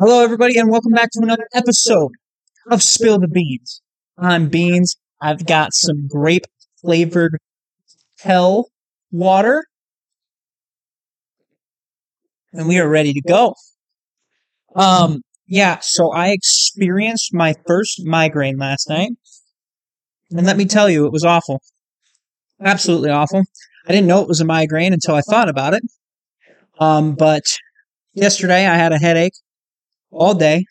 Hello, everybody, and welcome back to another episode of Spill the Beans. I'm Beans. I've got some grape flavored hell water, and we are ready to go. Um, yeah, so I experienced my first migraine last night, and let me tell you, it was awful. Absolutely awful. I didn't know it was a migraine until I thought about it. Um, but yesterday I had a headache all day.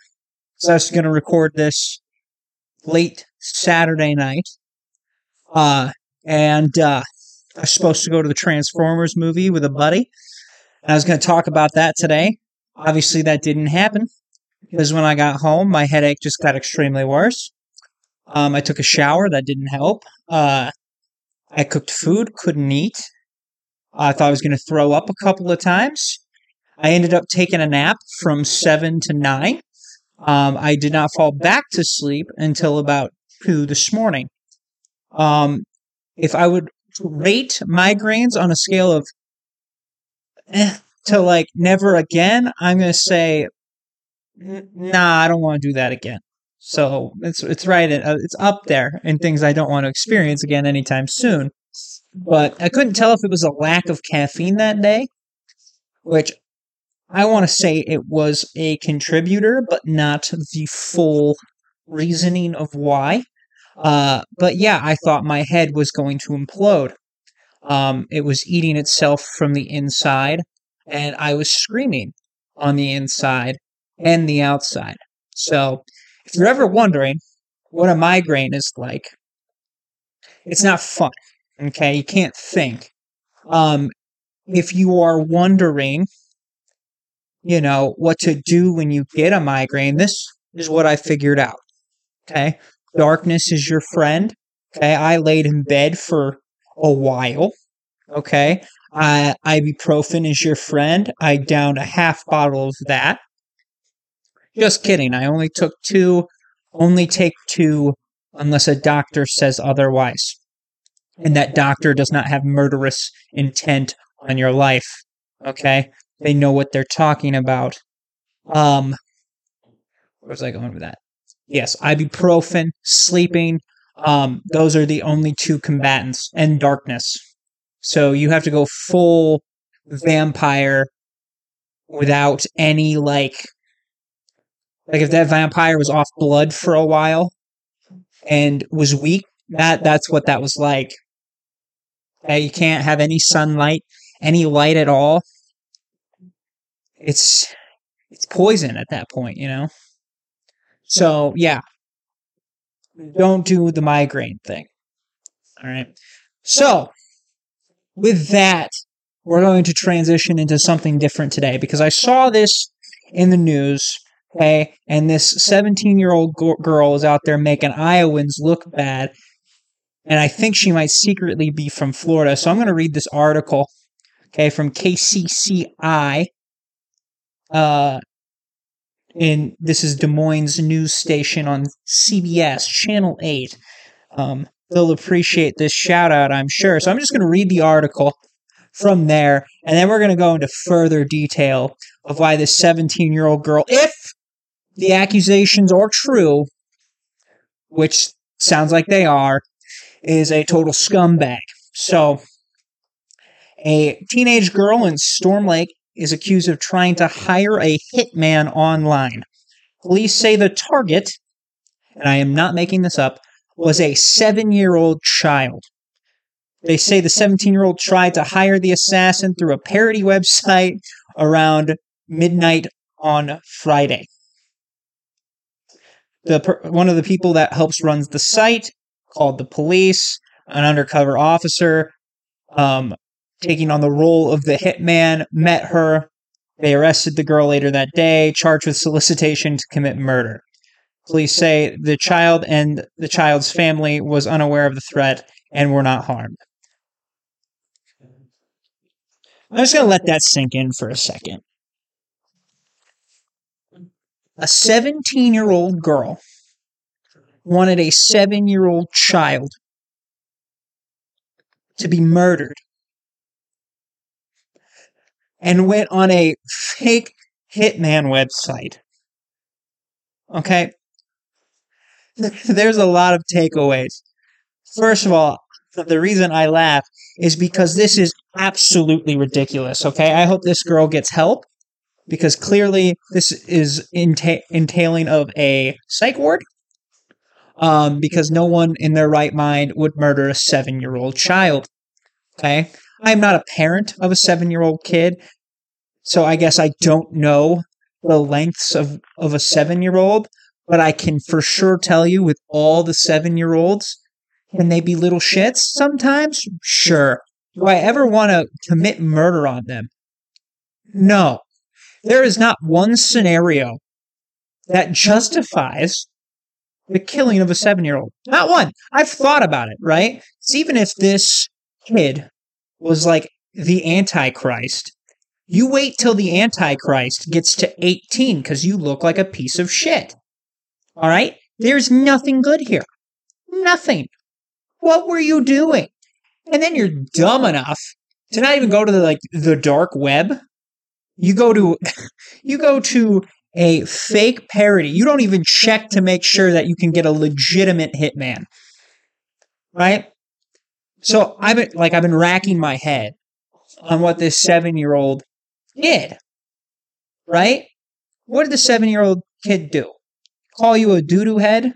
So I was going to record this late Saturday night. Uh, and uh, I was supposed to go to the Transformers movie with a buddy. And I was going to talk about that today. Obviously, that didn't happen because when I got home, my headache just got extremely worse. Um, I took a shower, that didn't help. Uh, I cooked food, couldn't eat. I thought I was going to throw up a couple of times. I ended up taking a nap from 7 to 9. Um, I did not fall back to sleep until about 2 this morning. Um, if I would rate migraines on a scale of eh, to like never again, I'm going to say, nah, I don't want to do that again. So it's it's right, uh, it's up there in things I don't want to experience again anytime soon. But I couldn't tell if it was a lack of caffeine that day, which I want to say it was a contributor, but not the full reasoning of why. Uh, but yeah, I thought my head was going to implode. Um, it was eating itself from the inside, and I was screaming on the inside and the outside. So, if you're ever wondering what a migraine is like, it's not fun. Okay, you can't think. Um, if you are wondering you know, what to do when you get a migraine, this is what I figured out. Okay. Darkness is your friend. Okay. I laid in bed for a while. Okay. Ibuprofen is your friend. I downed a half bottle of that. Just kidding. I only took two. Only take two unless a doctor says otherwise. And that doctor does not have murderous intent on your life. Okay? They know what they're talking about. Um, where was I going with that? Yes, ibuprofen, sleeping. Um, those are the only two combatants, and darkness. So you have to go full vampire without any like like if that vampire was off blood for a while and was weak that that's what that was like okay, you can't have any sunlight any light at all it's it's poison at that point, you know. So yeah, don't do the migraine thing. All right. So with that, we're going to transition into something different today because I saw this in the news. Okay, and this 17 year old girl is out there making Iowans look bad. And I think she might secretly be from Florida. So I'm going to read this article, okay, from KCCI uh, and this is Des Moines news station on CBS Channel Eight. Um, they'll appreciate this shout out, I'm sure. So I'm just going to read the article from there, and then we're going to go into further detail of why this 17 year old girl, if the accusations are true, which sounds like they are, is a total scumbag. So, a teenage girl in Storm Lake is accused of trying to hire a hitman online. Police say the target, and I am not making this up, was a seven year old child. They say the 17 year old tried to hire the assassin through a parody website around midnight on Friday. The, one of the people that helps runs the site called the police, an undercover officer, um, taking on the role of the hitman, met her. They arrested the girl later that day, charged with solicitation to commit murder. Police say the child and the child's family was unaware of the threat and were not harmed. I'm just going to let that sink in for a second. A 17 year old girl wanted a seven year old child to be murdered and went on a fake hitman website Okay? There's a lot of takeaways. First of all, the reason I laugh is because this is absolutely ridiculous. Okay? I hope this girl gets help because clearly this is enta- entailing of a psych ward. Um, because no one in their right mind would murder a seven year old child. Okay? I'm not a parent of a seven year old kid, so I guess I don't know the lengths of, of a seven year old, but I can for sure tell you with all the seven year olds, can they be little shits sometimes? Sure. Do I ever want to commit murder on them? No. There is not one scenario that justifies the killing of a seven year old. Not one. I've thought about it, right? Even if this kid was like the Antichrist, you wait till the Antichrist gets to 18 because you look like a piece of shit. All right? There's nothing good here. Nothing. What were you doing? And then you're dumb enough to not even go to the like the dark web. You go to you go to a fake parody. You don't even check to make sure that you can get a legitimate hitman. Right? So I've been like I've been racking my head on what this seven year old did. Right? What did the seven year old kid do? Call you a doo doo head?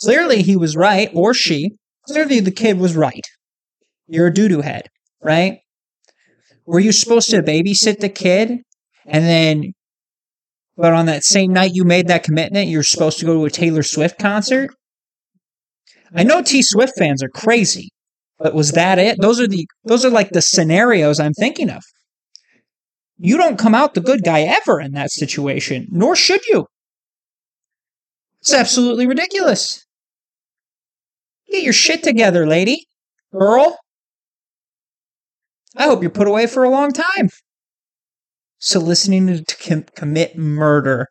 Clearly he was right, or she. Clearly the kid was right. You're a doo doo head, right? Were you supposed to babysit the kid and then but on that same night you made that commitment, you're supposed to go to a Taylor Swift concert? I know T Swift fans are crazy, but was that it? Those are the those are like the scenarios I'm thinking of. You don't come out the good guy ever in that situation, nor should you. It's absolutely ridiculous. Get your shit together, lady. Girl. I hope you're put away for a long time soliciting to com- commit murder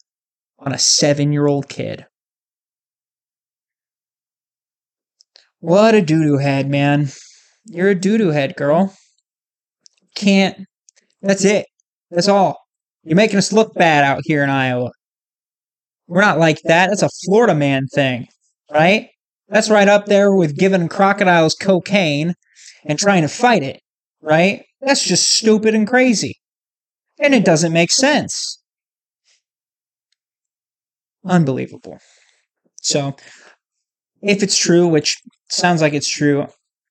on a seven year old kid. What a doo doo head, man. You're a doo doo head, girl. Can't. That's it. That's all. You're making us look bad out here in Iowa. We're not like that. That's a Florida man thing, right? That's right up there with giving crocodiles cocaine and trying to fight it, right? That's just stupid and crazy. And it doesn't make sense. Unbelievable. So, if it's true, which sounds like it's true,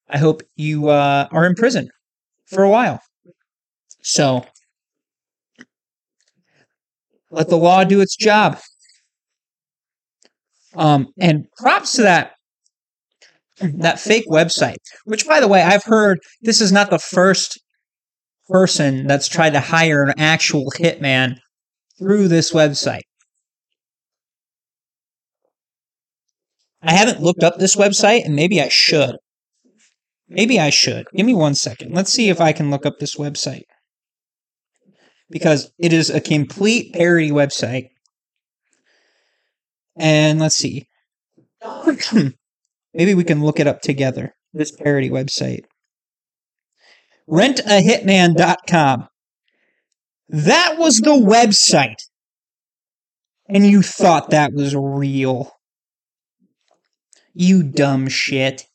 I hope you uh, are in prison for a while. So, let the law do its job. Um, and props to that that fake website, which, by the way, I've heard this is not the first person that's tried to hire an actual hitman through this website. I haven't looked up this website, and maybe I should. Maybe I should. Give me one second. Let's see if I can look up this website. Because it is a complete parody website. And let's see. Hmm. maybe we can look it up together. This parody website rentahitman.com. That was the website. And you thought that was real. You dumb shit.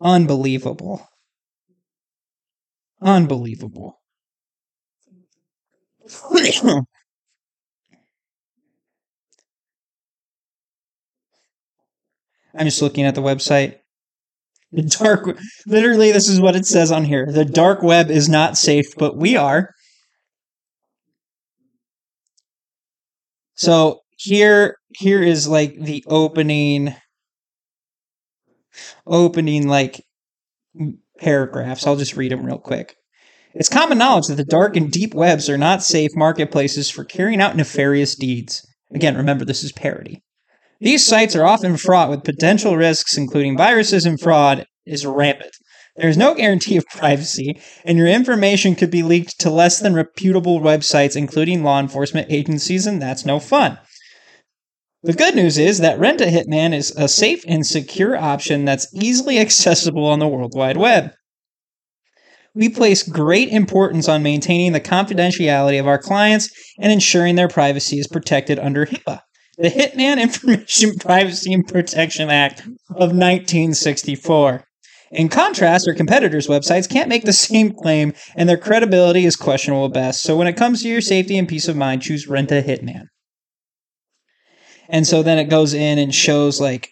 Unbelievable. Unbelievable. I'm just looking at the website. The dark, literally, this is what it says on here. The dark web is not safe, but we are. So here, here is like the opening, opening like paragraphs. I'll just read them real quick. It's common knowledge that the dark and deep webs are not safe marketplaces for carrying out nefarious deeds. Again, remember this is parody. These sites are often fraught with potential risks, including viruses and fraud, is rampant. There is no guarantee of privacy, and your information could be leaked to less than reputable websites, including law enforcement agencies, and that's no fun. The good news is that Rent a Hitman is a safe and secure option that's easily accessible on the World Wide Web. We place great importance on maintaining the confidentiality of our clients and ensuring their privacy is protected under HIPAA the Hitman Information Privacy and Protection Act of 1964. In contrast, our competitors' websites can't make the same claim, and their credibility is questionable at best. So when it comes to your safety and peace of mind, choose Rent a Hitman. And so then it goes in and shows like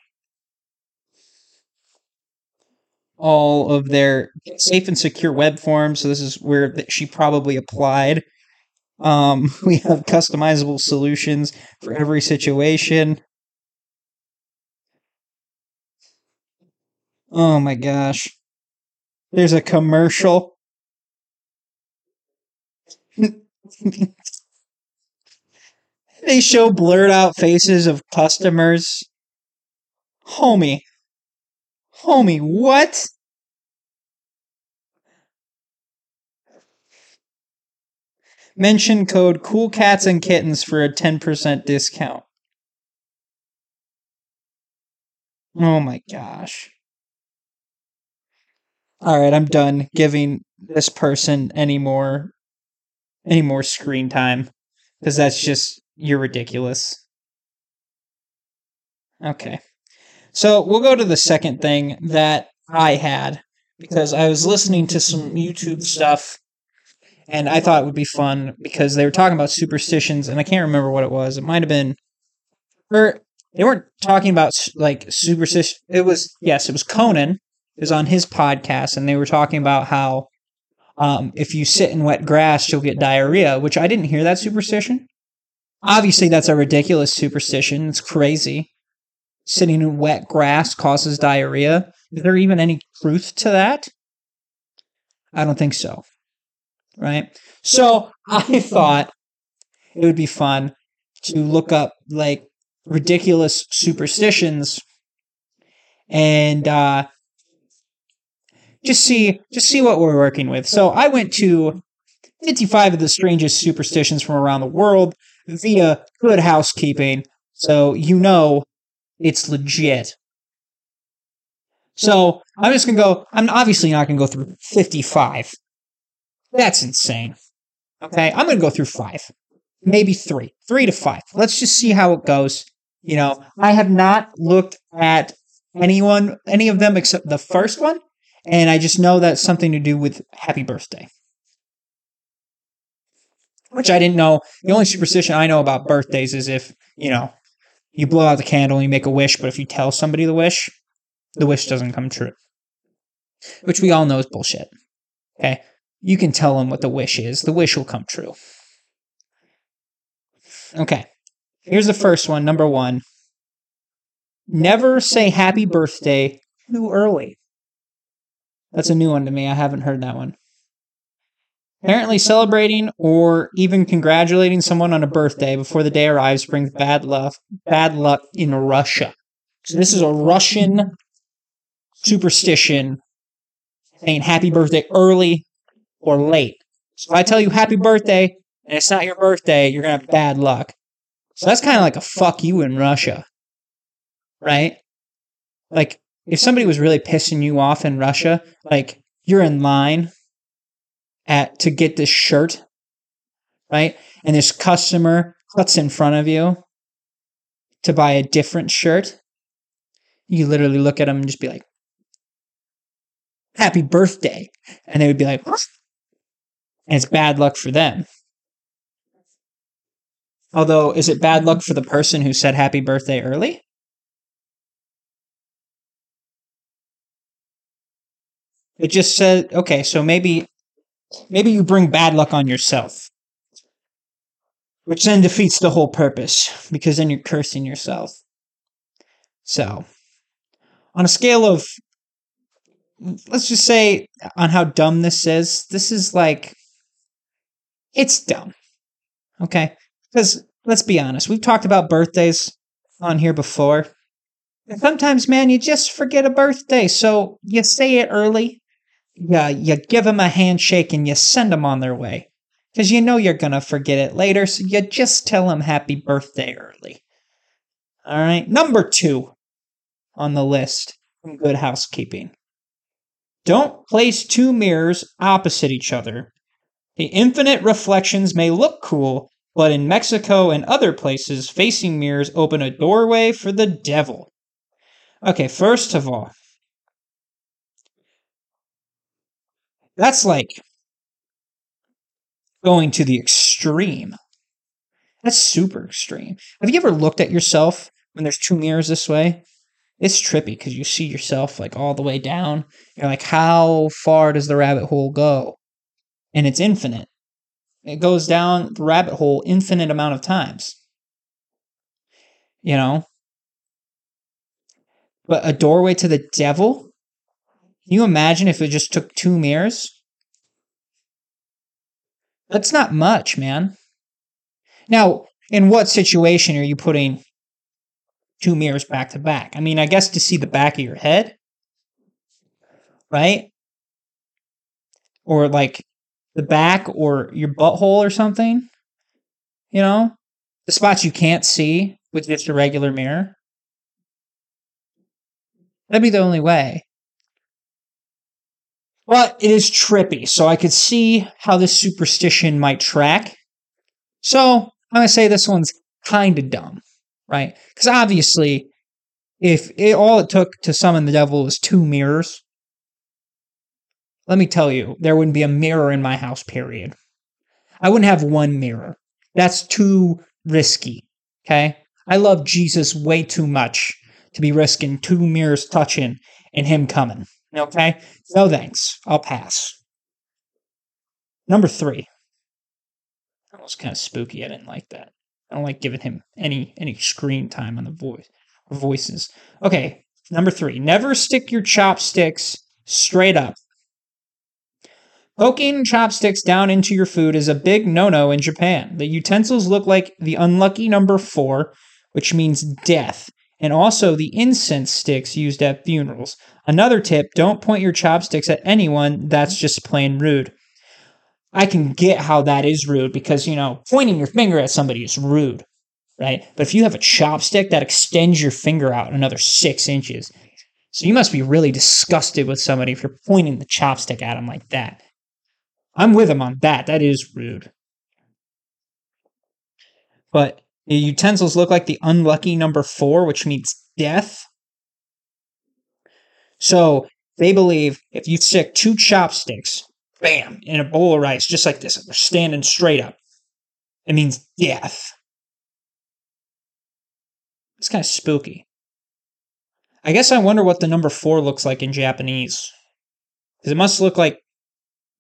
all of their safe and secure web forms. So this is where she probably applied. Um, we have customizable solutions for every situation. Oh my gosh. There's a commercial. they show blurred out faces of customers. Homie. Homie, what? Mention code Cool Cats and Kittens for a 10% discount. Oh my gosh. All right, I'm done giving this person any more any more screen time because that's just you're ridiculous. Okay. So, we'll go to the second thing that I had because I was listening to some YouTube stuff and I thought it would be fun because they were talking about superstitions, and I can't remember what it was. It might have been, or they weren't talking about like superstition. It was yes, it was Conan. It was on his podcast, and they were talking about how um, if you sit in wet grass, you'll get diarrhea. Which I didn't hear that superstition. Obviously, that's a ridiculous superstition. It's crazy. Sitting in wet grass causes diarrhea. Is there even any truth to that? I don't think so right? So I thought it would be fun to look up like ridiculous superstitions and uh, just see just see what we're working with. So I went to 55 of the strangest superstitions from around the world via Good Housekeeping, so you know it's legit. So I'm just gonna go. I'm obviously not gonna go through 55 that's insane. Okay, I'm to go through five, maybe three, three to five. Let's just see how it goes. You know, I have not looked at anyone, any of them except the first one, and I just know that's something to do with happy birthday. Which I didn't know. The only superstition I know about birthdays is if, you know, you blow out the candle and you make a wish, but if you tell somebody the wish, the wish doesn't come true. Which we all know is bullshit. Okay you can tell them what the wish is. The wish will come true. Okay. Here's the first one, number one. Never say happy birthday too early. That's a new one to me. I haven't heard that one. Apparently, celebrating or even congratulating someone on a birthday before the day arrives brings bad luck. Bad luck in Russia. So this is a Russian superstition saying happy birthday early or late. So if I tell you happy birthday and it's not your birthday, you're to have bad luck. So that's kind of like a fuck you in Russia. Right? Like, if somebody was really pissing you off in Russia, like you're in line at to get this shirt, right? And this customer cuts in front of you to buy a different shirt. You literally look at them and just be like, "Happy birthday," and they would be like, and it's bad luck for them. Although, is it bad luck for the person who said happy birthday early? It just said, okay, so maybe maybe you bring bad luck on yourself. Which then defeats the whole purpose, because then you're cursing yourself. So, on a scale of, let's just say, on how dumb this is, this is like it's dumb. Okay? Because let's be honest, we've talked about birthdays on here before. And sometimes, man, you just forget a birthday, so you say it early. Yeah, you give them a handshake and you send them on their way. Because you know you're going to forget it later, so you just tell them happy birthday early. All right, number two on the list from Good Housekeeping. Don't place two mirrors opposite each other the infinite reflections may look cool, but in Mexico and other places, facing mirrors open a doorway for the devil. Okay, first of all, that's like going to the extreme. That's super extreme. Have you ever looked at yourself when there's two mirrors this way? It's trippy because you see yourself like all the way down. You're like, how far does the rabbit hole go? And it's infinite. It goes down the rabbit hole infinite amount of times. You know? But a doorway to the devil? Can you imagine if it just took two mirrors? That's not much, man. Now, in what situation are you putting two mirrors back to back? I mean, I guess to see the back of your head, right? Or like the back or your butthole or something. You know, the spots you can't see with just a regular mirror. That'd be the only way. But it is trippy, so I could see how this superstition might track. So I'm to say this one's kind of dumb, right? Because obviously, if it, all it took to summon the devil was two mirrors, let me tell you, there wouldn't be a mirror in my house, period. I wouldn't have one mirror. That's too risky. Okay. I love Jesus way too much to be risking two mirrors touching and him coming. Okay. No thanks. I'll pass. Number three. That was kind of spooky. I didn't like that. I don't like giving him any any screen time on the voice or voices. Okay, number three. Never stick your chopsticks straight up Poking chopsticks down into your food is a big no no in Japan. The utensils look like the unlucky number four, which means death, and also the incense sticks used at funerals. Another tip don't point your chopsticks at anyone, that's just plain rude. I can get how that is rude because, you know, pointing your finger at somebody is rude, right? But if you have a chopstick that extends your finger out another six inches, so you must be really disgusted with somebody if you're pointing the chopstick at them like that. I'm with him on that. That is rude. But the utensils look like the unlucky number four, which means death. So they believe if you stick two chopsticks, bam, in a bowl of rice, just like this, they're standing straight up, it means death. It's kind of spooky. I guess I wonder what the number four looks like in Japanese. Because it must look like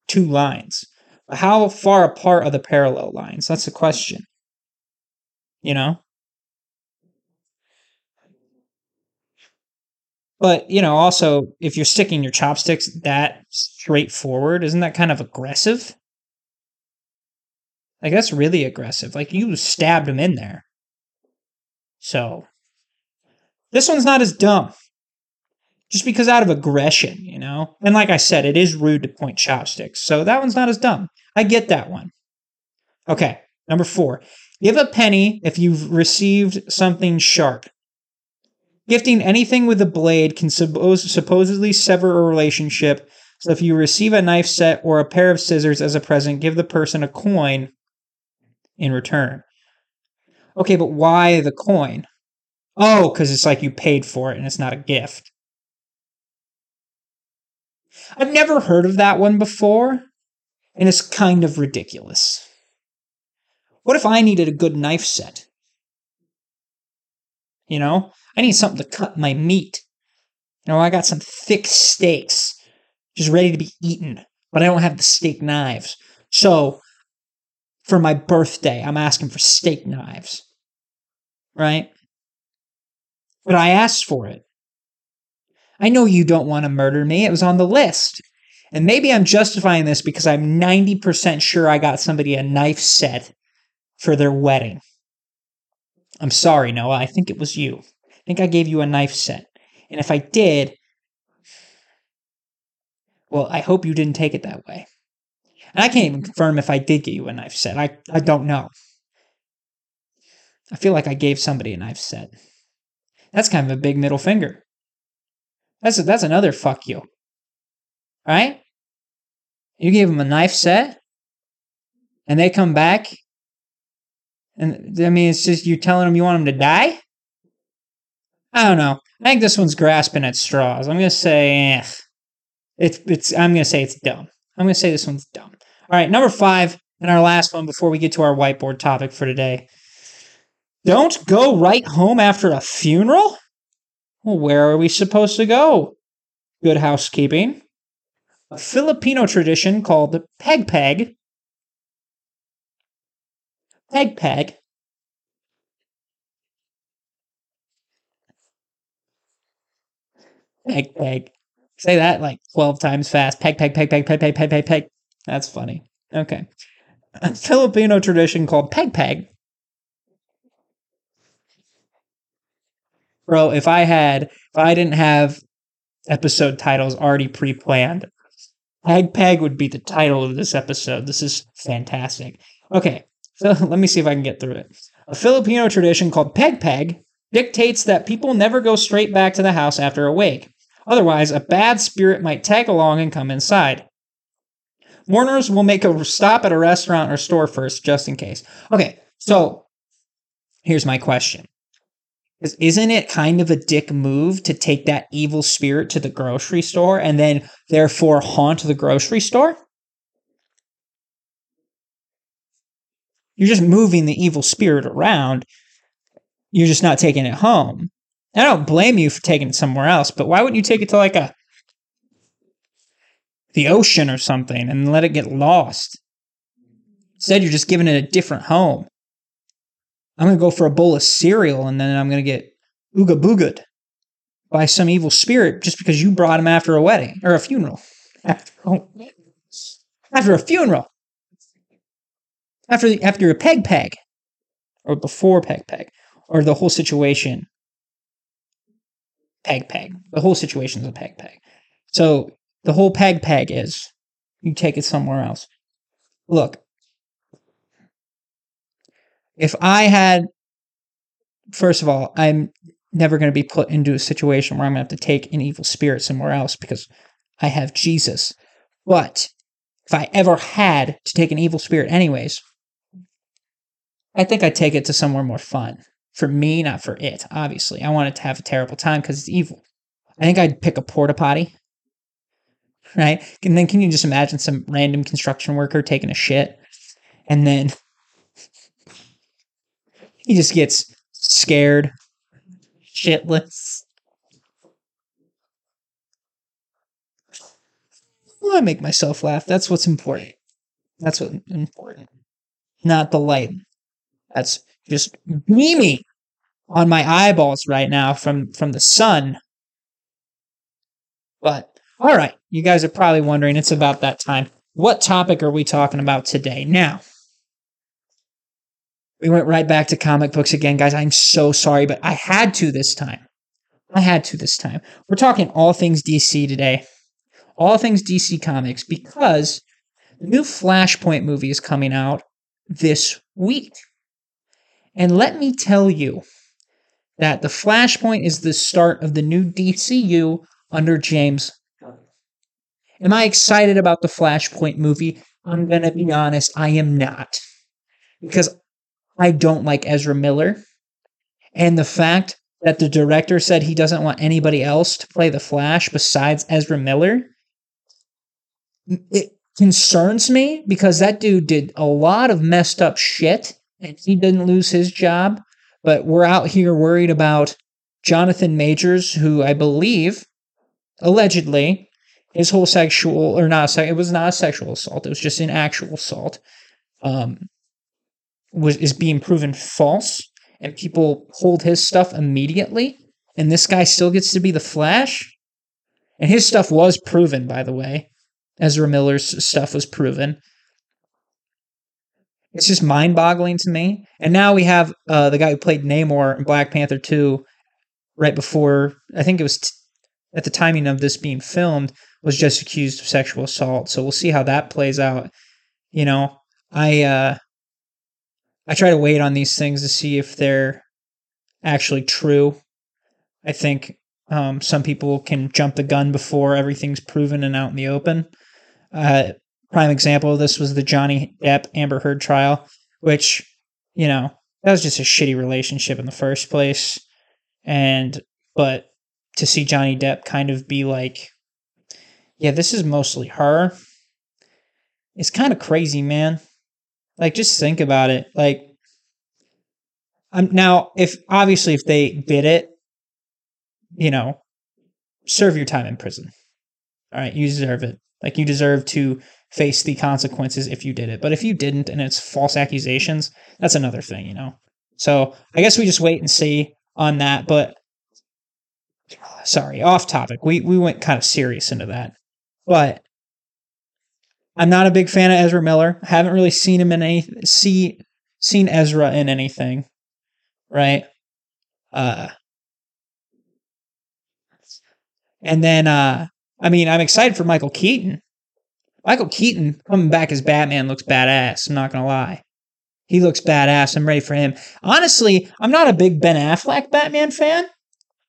two lines. How far apart are the parallel lines? That's the question. You know? But, you know, also, if you're sticking your chopsticks that straightforward, isn't that kind of aggressive? Like, that's really aggressive. Like, you stabbed him in there. So, this one's not as dumb just because out of aggression, you know? And like I said, it is rude to point chopsticks. So that one's not as dumb. I get that one. Okay, number four. Give a penny if you've received something sharp. Gifting anything with a blade can suppose, supposedly sever a relationship. So if you receive a knife set or a pair of scissors as a present, give the person a coin in return. Okay, but why the coin? Oh, because it's like you paid for it and it's not a gift. I've never heard of that one before, and it's kind of ridiculous. What if I needed a good knife set? You know, I need something to cut my meat. You know, I got some thick steaks just ready to be eaten, but I don't have the steak knives. So, for my birthday, I'm asking for steak knives. Right? But I asked for it. I know you don't want to murder me. It was on the list. And maybe I'm justifying this because I'm 90% sure I got somebody a knife set for their wedding. I'm sorry, Noah. I think it was you. I think I gave you a knife set. And if I did, well, I hope you didn't take it that way. And I can't even confirm if I did get you a knife set. I, I don't know. I feel like I gave somebody a knife set. That's kind of a big middle finger. That's a, that's another fuck you. Right? You gave them a knife set, and they come back And I mean, it's just you telling them you want them to die. I don't know. I think this one's grasping at straws. I'm gonna say eh. it's it's. I'm gonna say it's dumb. I'm gonna say this one's dumb. All right, number five, and our last one before we get to our whiteboard topic for today. Don't go right home after a funeral. Well, where are we supposed to go? Good housekeeping. A Filipino tradition called peg peg. Peg peg Peg, peg. Say that like 12 times fast. Peg, peg, peg, peg, peg, peg, peg, peg, peg. That's funny. Okay. A Filipino tradition called peg, peg. Bro, if I had, if I didn't have episode titles already pre planned, Peg Peg would be the title of this episode. This is fantastic. Okay, let me see if I can get through it. A Filipino tradition called Peg Peg dictates that people never go straight back to the house after a wake. Otherwise, a bad spirit might tag along and come inside. Mourners will make a stop at a restaurant or store first, just in case. Okay, so here's my question. Isn't it kind of a dick move to take that evil spirit to the grocery store and then therefore haunt the grocery store? You're just moving the evil spirit around. You're just not taking it home. I don't blame you for taking it somewhere else, but why wouldn't you take it to like a the ocean or something and let it get lost? Instead, you're just giving it a different home. I'm gonna go for a bowl of cereal and then I'm gonna get ooga boogad by some evil spirit just because you brought him after a wedding or a funeral. After, after a funeral. After after a peg peg. Or before peg peg. Or the whole situation peg peg. The whole situation is a peg peg. So the whole peg peg is you take it somewhere else. Look, if I had, first of all, I'm never going to be put into a situation where I'm going to have to take an evil spirit somewhere else because I have Jesus. But if I ever had to take an evil spirit, anyways, I think I'd take it to somewhere more fun for me, not for it. Obviously, I want it to have a terrible time because it's evil. I think I'd pick a porta potty, right? And then can you just imagine some random construction worker taking a shit, and then he just gets scared, shitless. Well, I make myself laugh. That's what's important. That's what's important, not the light. That's just beaming on my eyeballs right now from from the sun. But all right, you guys are probably wondering it's about that time. What topic are we talking about today? Now, we went right back to comic books again, guys. I'm so sorry, but I had to this time. I had to this time. We're talking all things DC today. All things DC Comics because the new Flashpoint movie is coming out this week. And let me tell you that the Flashpoint is the start of the new DCU under James Am I excited about the Flashpoint movie? I'm going to be honest, I am not. Because I don't like Ezra Miller. And the fact that the director said he doesn't want anybody else to play the Flash besides Ezra Miller, it concerns me because that dude did a lot of messed up shit and he didn't lose his job. But we're out here worried about Jonathan Majors, who I believe, allegedly, his whole sexual or not it was not a sexual assault. It was just an actual assault. Um, was is being proven false, and people pulled his stuff immediately. And this guy still gets to be the Flash. And his stuff was proven, by the way. Ezra Miller's stuff was proven. It's just mind boggling to me. And now we have uh, the guy who played Namor in Black Panther 2 right before, I think it was t- at the timing of this being filmed, was just accused of sexual assault. So we'll see how that plays out. You know, I, uh, I try to wait on these things to see if they're actually true. I think um, some people can jump the gun before everything's proven and out in the open. Uh, prime example of this was the Johnny Depp Amber Heard trial, which, you know, that was just a shitty relationship in the first place. And but to see Johnny Depp kind of be like, yeah, this is mostly her. It's kind of crazy, man. Like, just think about it. Like, I'm now if obviously if they did it, you know, serve your time in prison. All right, you deserve it. Like you deserve to face the consequences if you did it. But if you didn't and it's false accusations, that's another thing, you know. So I guess we just wait and see on that. But sorry, off topic. We we went kind of serious into that. But I'm not a big fan of Ezra Miller. I haven't really seen him in any see seen Ezra in anything. Right? Uh and then uh I mean, I'm excited for Michael Keaton. Michael Keaton coming back as Batman looks badass, I'm not gonna lie. He looks badass. I'm ready for him. Honestly, I'm not a big Ben Affleck Batman fan,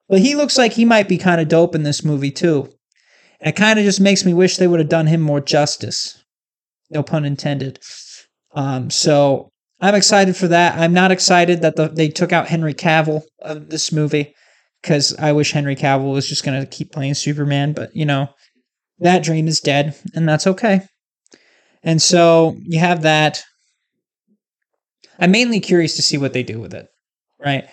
but he looks like he might be kind of dope in this movie too. And it kind of just makes me wish they would have done him more justice. No pun intended. Um, so I'm excited for that. I'm not excited that the, they took out Henry Cavill of this movie because I wish Henry Cavill was just going to keep playing Superman. But, you know, that dream is dead, and that's okay. And so you have that. I'm mainly curious to see what they do with it, right?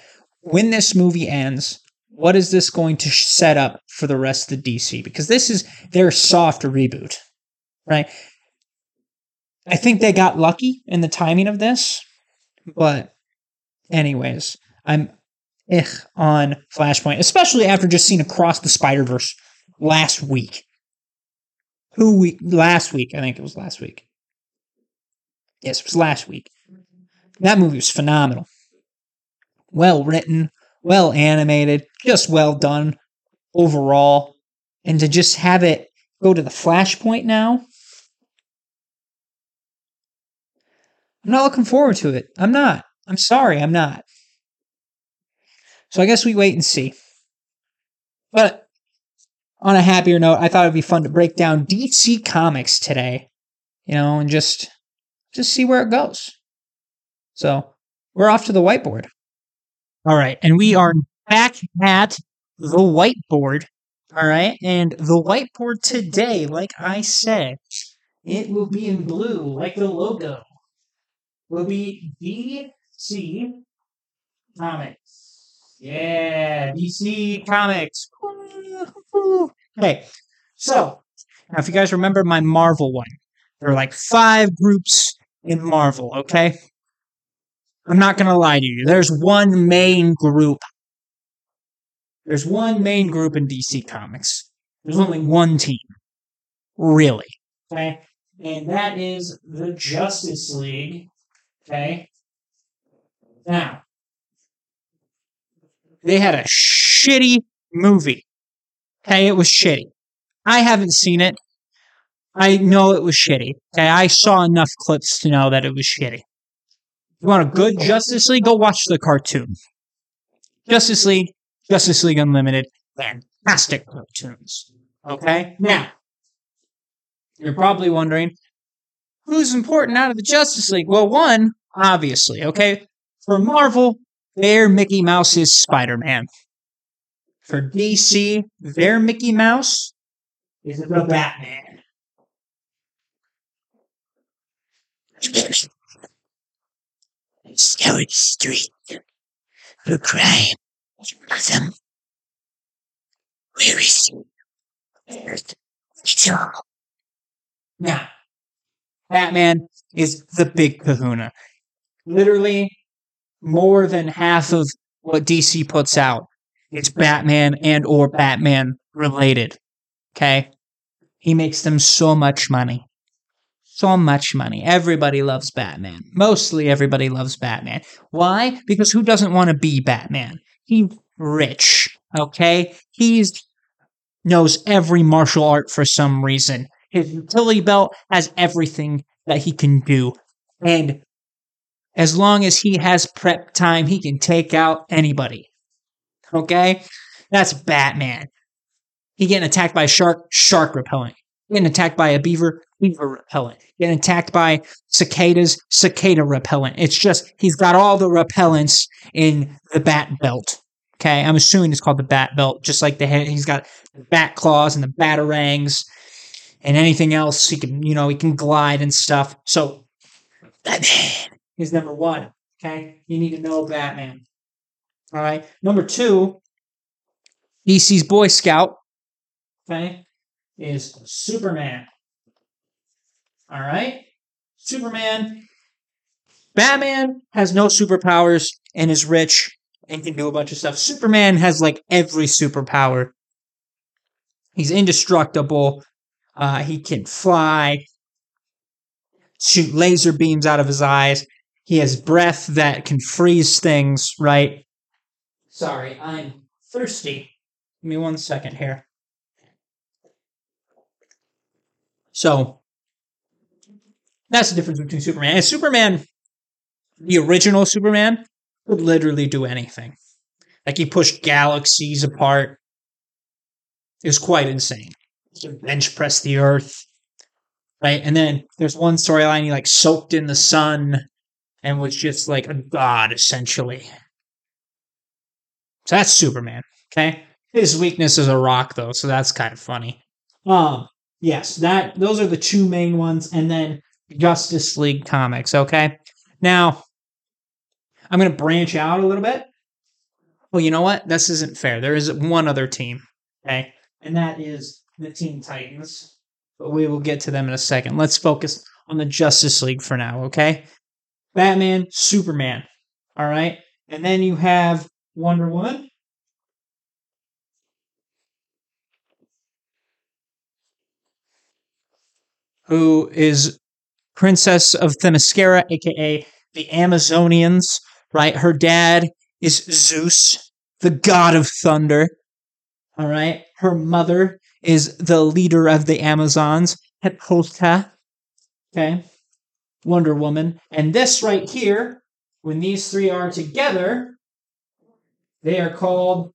When this movie ends, what is this going to set up for the rest of the DC? Because this is their soft reboot, right? I think they got lucky in the timing of this, but anyways, I'm ich on Flashpoint, especially after just seeing Across the Spider Verse last week. Who week? Last week, I think it was last week. Yes, it was last week. That movie was phenomenal. Well written, well animated, just well done overall. And to just have it go to the Flashpoint now, I'm not looking forward to it. I'm not. I'm sorry, I'm not. So I guess we wait and see. But on a happier note, I thought it'd be fun to break down DC Comics today, you know, and just just see where it goes. So we're off to the whiteboard. All right, and we are back at the whiteboard. All right, and the whiteboard today, like I said, it will be in blue, like the logo. Will be DC Comics. Yeah, DC Comics. Okay, so now if you guys remember my Marvel one, there are like five groups in Marvel, okay? I'm not going to lie to you. There's one main group. There's one main group in DC Comics. There's only one team. Really. Okay? And that is the Justice League. Okay? Now, they had a shitty movie. Okay, it was shitty. I haven't seen it. I know it was shitty. Okay, I saw enough clips to know that it was shitty. You want a good Justice League? Go watch the cartoon. Justice League, Justice League Unlimited, fantastic cartoons. Okay? Now, you're probably wondering who's important out of the Justice League? Well, one, obviously, okay? For Marvel, their Mickey Mouse is Spider Man. For DC, their Mickey Mouse is the Batman. Scour the street for crime. Them. Where is he? It's all. Now, Batman is the big kahuna. Literally, more than half of what DC puts out is Batman and or Batman related. Okay? He makes them so much money. So much money. Everybody loves Batman. Mostly everybody loves Batman. Why? Because who doesn't want to be Batman? He's rich. Okay? He's knows every martial art for some reason. His utility belt has everything that he can do. And as long as he has prep time, he can take out anybody. Okay? That's Batman. He getting attacked by a shark, shark repelling. Getting attacked by a beaver, beaver repellent. Getting attacked by cicadas, cicada repellent. It's just he's got all the repellents in the bat belt. Okay, I'm assuming it's called the bat belt, just like the head. He's got the bat claws and the batarangs and anything else he can, you know, he can glide and stuff. So Batman is number one. Okay, you need to know Batman. All right, number two, DC's Boy Scout. Okay, is Superman. All right, Superman. Batman has no superpowers and is rich and can do a bunch of stuff. Superman has like every superpower. He's indestructible. Uh, he can fly, shoot laser beams out of his eyes. He has breath that can freeze things, right? Sorry, I'm thirsty. Give me one second here. So, that's the difference between Superman. And Superman, the original Superman, could literally do anything. Like he pushed galaxies apart. It was quite insane. He bench press the earth. Right? And then there's one storyline he like soaked in the sun and was just like a god essentially. So that's Superman. Okay. His weakness is a rock though, so that's kind of funny. Um, yes, that those are the two main ones, and then Justice League comics. Okay. Now, I'm going to branch out a little bit. Well, you know what? This isn't fair. There is one other team, okay, and that is the Teen Titans. But we will get to them in a second. Let's focus on the Justice League for now, okay? Batman, Superman. All right. And then you have Wonder Woman. Who is Princess of Themyscira, aka the Amazonians, right? Her dad is Zeus, the god of thunder. All right. Her mother is the leader of the Amazons, Hippolyta. Okay. Wonder Woman. And this right here, when these three are together, they are called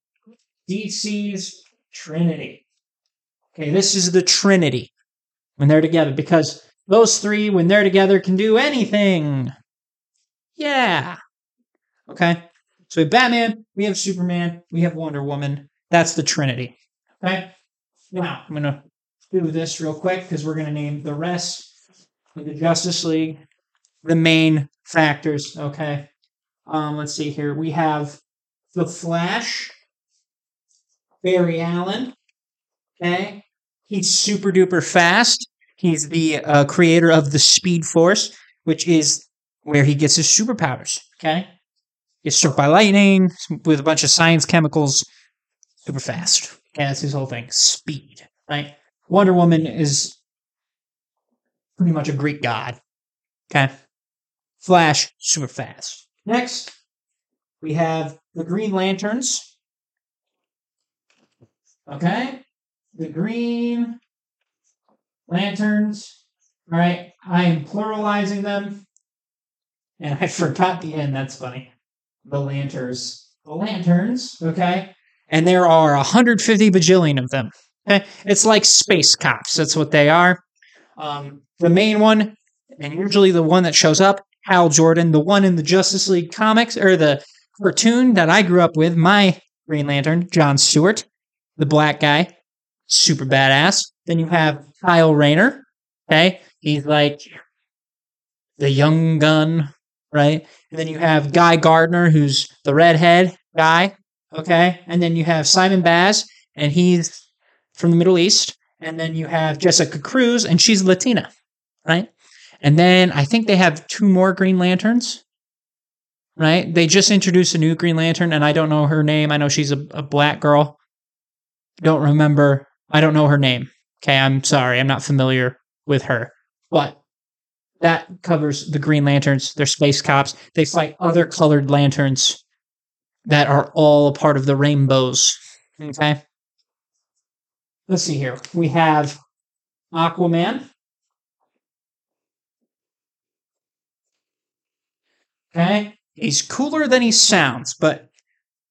DC's Trinity. Okay, this is the Trinity when they're together because those three, when they're together, can do anything. Yeah. Okay. So we have Batman, we have Superman, we have Wonder Woman. That's the Trinity. Okay. Now I'm gonna do this real quick because we're gonna name the rest the Justice League the main factors. Okay. Um, let's see here. We have the Flash, Barry Allen. Okay. He's super duper fast. He's the uh, creator of the Speed Force, which is where he gets his superpowers. Okay. Gets struck by lightning with a bunch of science chemicals, super fast. Okay, that's his whole thing. Speed. Right. Wonder Woman is pretty much a Greek god. Okay. Flash, super fast. Next, we have the Green Lanterns. Okay. The Green Lanterns. All right. I am pluralizing them. And I forgot the end. That's funny. The Lanterns. The Lanterns. Okay. And there are 150 bajillion of them. Okay. It's like space cops. That's what they are. Um, the main one, and usually the one that shows up, Hal Jordan, the one in the Justice League comics or the cartoon that I grew up with, my Green Lantern, John Stewart, the black guy, super badass. Then you have Kyle Rayner, okay? He's like the young gun, right? And then you have Guy Gardner, who's the redhead guy, okay? And then you have Simon Baz, and he's from the Middle East. And then you have Jessica Cruz, and she's Latina, right? And then I think they have two more Green Lanterns, right? They just introduced a new Green Lantern, and I don't know her name. I know she's a, a black girl. Don't remember. I don't know her name. Okay, I'm sorry. I'm not familiar with her. But that covers the Green Lanterns. They're space cops. They fight other colored lanterns that are all a part of the rainbows. Okay. Let's see here. We have Aquaman. Okay. He's cooler than he sounds, but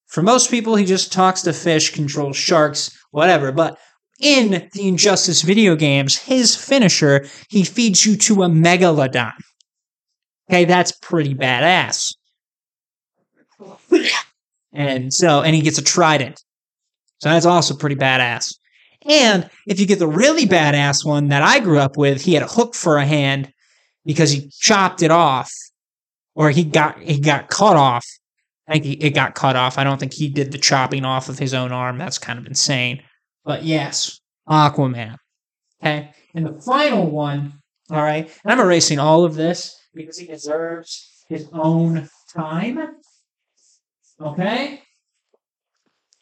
for most people, he just talks to fish, controls sharks, whatever. But in the Injustice video games, his finisher, he feeds you to a Megalodon. Okay, that's pretty badass. And so, and he gets a trident. So that's also pretty badass. And if you get the really badass one that I grew up with, he had a hook for a hand because he chopped it off, or he got he got cut off. I think it got cut off. I don't think he did the chopping off of his own arm. That's kind of insane. But yes, Aquaman. Okay, and the final one. All right, and I'm erasing all of this because he deserves his own time. Okay,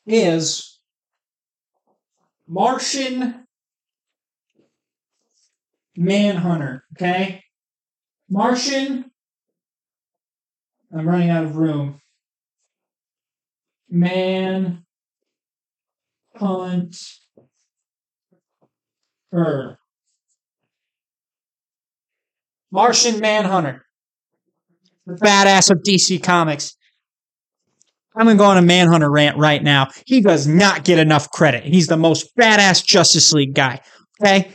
is Martian Manhunter. Okay, Martian. I'm running out of room. Man hunt her. Martian Manhunter. The badass of DC Comics. I'm gonna go on a Manhunter rant right now. He does not get enough credit. He's the most badass Justice League guy. Okay?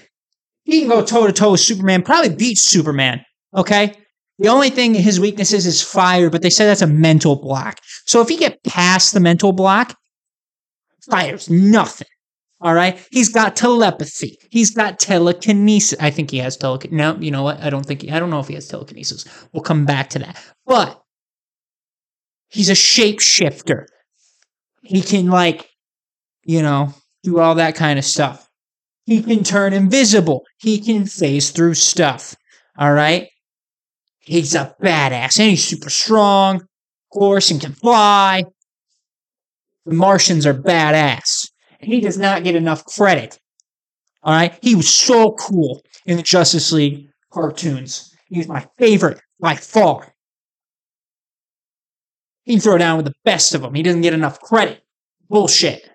He can go toe to toe with Superman, probably beat Superman. Okay? The only thing his weakness is is fire, but they say that's a mental block. So if he get past the mental block, fire's nothing. All right. He's got telepathy. He's got telekinesis. I think he has telekinesis. No, you know what? I don't think he, I don't know if he has telekinesis. We'll come back to that. But he's a shapeshifter. He can like, you know, do all that kind of stuff. He can turn invisible. He can phase through stuff. All right. He's a badass and he's super strong, of course, and can fly. The Martians are badass. And he does not get enough credit. All right. He was so cool in the Justice League cartoons. He's my favorite by far. He can throw down with the best of them. He doesn't get enough credit. Bullshit.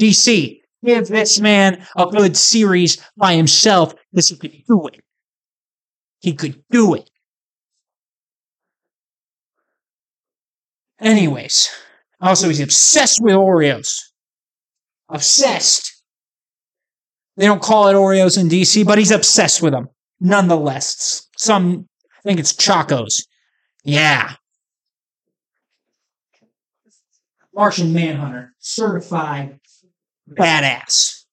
DC, give this man a good series by himself because he could do it. He could do it. Anyways, also he's obsessed with Oreos. Obsessed. They don't call it Oreos in DC, but he's obsessed with them. Nonetheless, some I think it's Chocos. Yeah. Martian Manhunter, certified badass.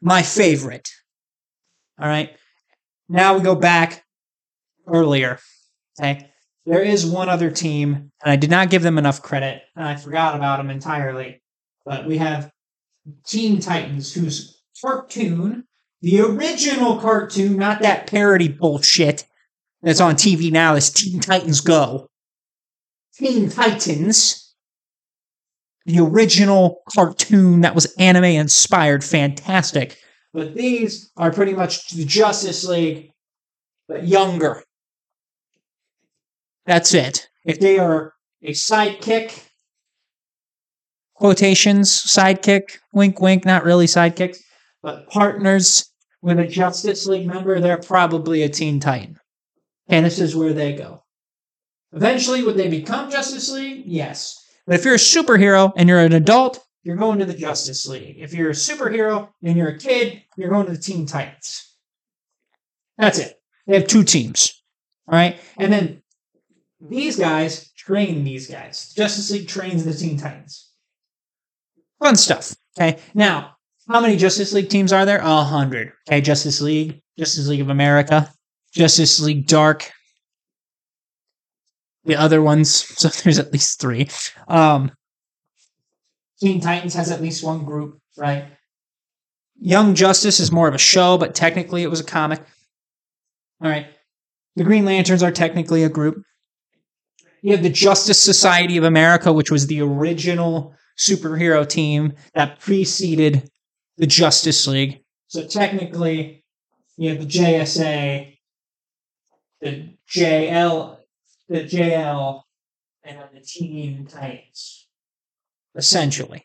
My favorite. All right. Now we go back earlier. Okay. There is one other team, and I did not give them enough credit, and I forgot about them entirely. But we have Teen Titans, whose cartoon, the original cartoon, not that parody bullshit that's on TV now, is Teen Titans Go. Teen Titans, the original cartoon that was anime inspired, fantastic. But these are pretty much the Justice League, but younger. That's it. If they are a sidekick, quotations, sidekick, wink, wink, not really sidekicks, but partners with a Justice League member, they're probably a Teen Titan. And this is where they go. Eventually, would they become Justice League? Yes. But if you're a superhero and you're an adult, you're going to the Justice League. If you're a superhero and you're a kid, you're going to the Teen Titans. That's it. They have two teams. All right. And then these guys train these guys. Justice League trains the Teen Titans. Fun stuff. Okay. Now, how many Justice League teams are there? A hundred. Okay. Justice League, Justice League of America, Justice League Dark. The other ones, so there's at least three. Um, Teen Titans has at least one group, right? Young Justice is more of a show, but technically it was a comic. All right. The Green Lanterns are technically a group. You have the Justice Society of America, which was the original superhero team that preceded the Justice League. So technically, you have the JSA, the JL, the JL, and the Teen Titans. Essentially.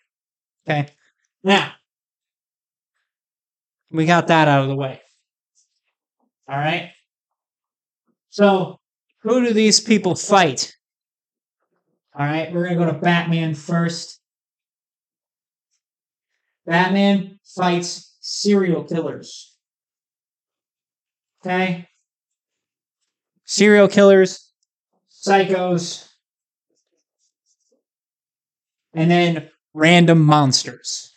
Okay. Now, we got that out of the way. All right. So, who do these people fight? All right, we're going to go to Batman first. Batman fights serial killers. Okay? Serial killers, psychos, and then random monsters.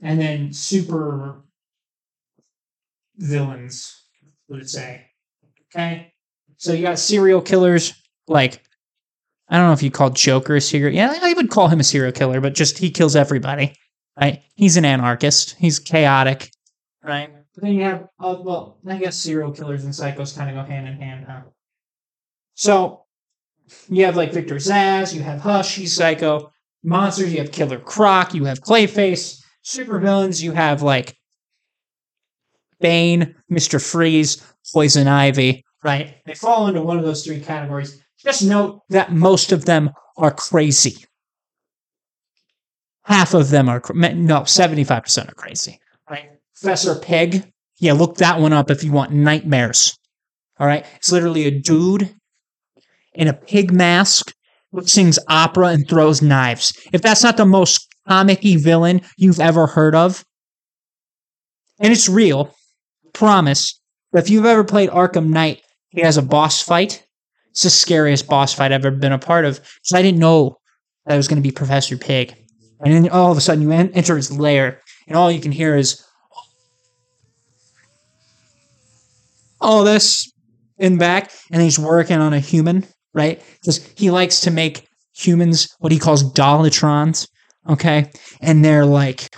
And then super villains, would say. Okay? So you got serial killers like I don't know if you call Joker a serial yeah, I would call him a serial killer, but just he kills everybody. Right? He's an anarchist. He's chaotic. Right? But then you have uh, well, I guess serial killers and psychos kind of go hand in hand, huh? So you have like Victor Zsasz, you have Hush, he's psycho. Monsters, you have Killer Croc, you have Clayface. Supervillains, you have like Bane, Mr. Freeze, Poison Ivy, right? They fall into one of those three categories. Just note that most of them are crazy. Half of them are, no, 75% are crazy, right? Professor Pig, yeah, look that one up if you want nightmares. All right. It's literally a dude in a pig mask who sings opera and throws knives. If that's not the most comic villain you've ever heard of, and it's real, promise. But if you've ever played Arkham Knight, he has a boss fight. It's the scariest boss fight I've ever been a part of. Because I didn't know that it was going to be Professor Pig. And then all of a sudden you enter his lair, and all you can hear is all this in back, and he's working on a human, right? Because he likes to make humans what he calls Dollotrons, okay? And they're like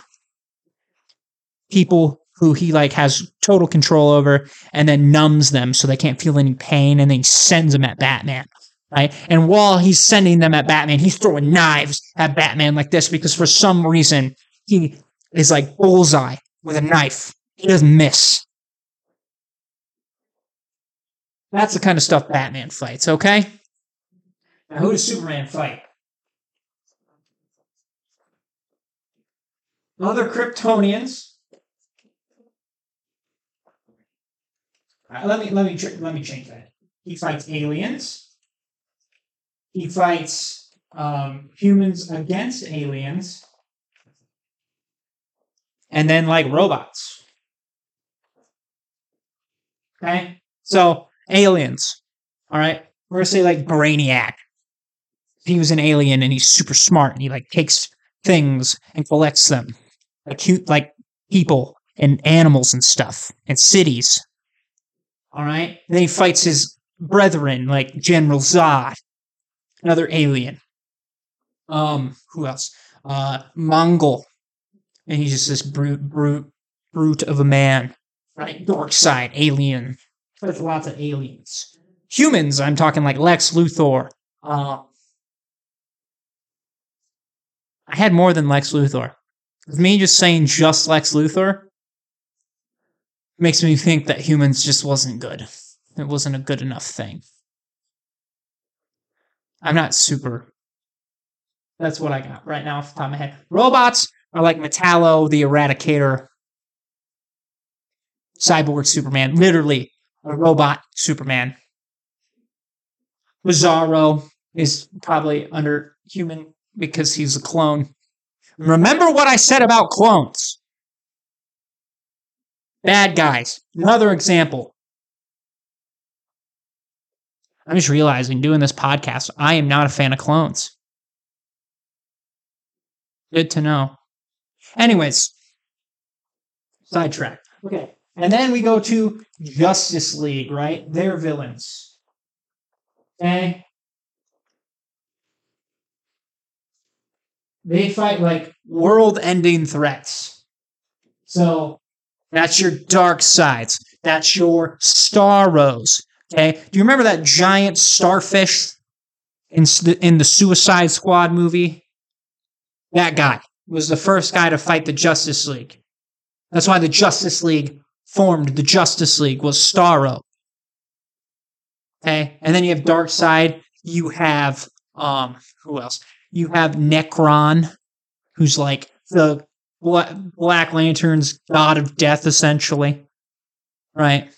people who he like has total control over and then numbs them so they can't feel any pain and then he sends them at Batman. Right? And while he's sending them at Batman, he's throwing knives at Batman like this because for some reason he is like bullseye with a knife. He doesn't miss. That's the kind of stuff Batman fights, okay? Now, who does Superman fight? Other Kryptonians. Uh, let me let me let me change that. He fights aliens. He fights um, humans against aliens, and then like robots. Okay, so aliens. All right, we're gonna say like Brainiac. He was an alien and he's super smart and he like takes things and collects them, like cute like people and animals and stuff and cities. All right, and then he fights his brethren like General Zod, another alien. Um, who else? Uh, Mongul, and he's just this brute, brute, brute of a man. Right, Darkseid alien. There's lots of aliens. Humans, I'm talking like Lex Luthor. Uh, I had more than Lex Luthor. With me just saying just Lex Luthor makes me think that humans just wasn't good. It wasn't a good enough thing. I'm not super. That's what I got right now off the top of my head. Robots are like Metallo, the Eradicator, Cyborg Superman, literally a robot Superman. Bizarro is probably under human because he's a clone. Remember what I said about clones. Bad guys. Another example. I'm just realizing doing this podcast, I am not a fan of clones. Good to know. Anyways, sidetrack. Okay. And then we go to Justice League, right? They're villains. Okay. They fight like world ending threats. So that's your Darkseids. That's your Starros. Okay. Do you remember that giant starfish in, in the Suicide Squad movie? That guy was the first guy to fight the Justice League. That's why the Justice League formed the Justice League was Starro. Okay, and then you have Darkseid. You have um, who else? You have Nekron, who's like the Bla- Black Lantern's god of death, essentially. Right,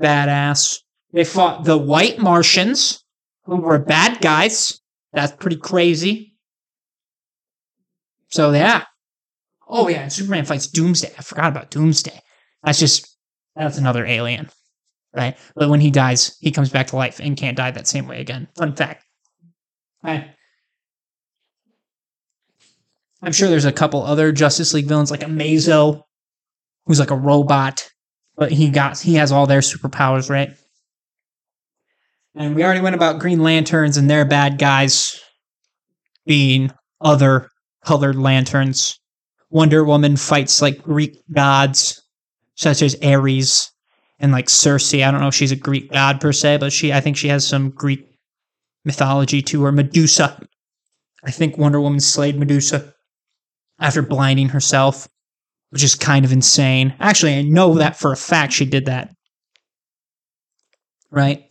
badass. They fought the White Martians, who were bad guys. That's pretty crazy. So yeah. Oh yeah, and Superman fights Doomsday. I forgot about Doomsday. That's just that's another alien, right? But when he dies, he comes back to life and can't die that same way again. Fun fact. Right. I'm sure there's a couple other Justice League villains like Amazo, who's like a robot, but he got he has all their superpowers, right? And we already went about Green Lanterns and their bad guys being other colored lanterns. Wonder Woman fights like Greek gods, such as Ares and like Circe. I don't know if she's a Greek god per se, but she I think she has some Greek mythology to her. Medusa. I think Wonder Woman slayed Medusa after blinding herself, which is kind of insane. Actually, I know that for a fact she did that. Right?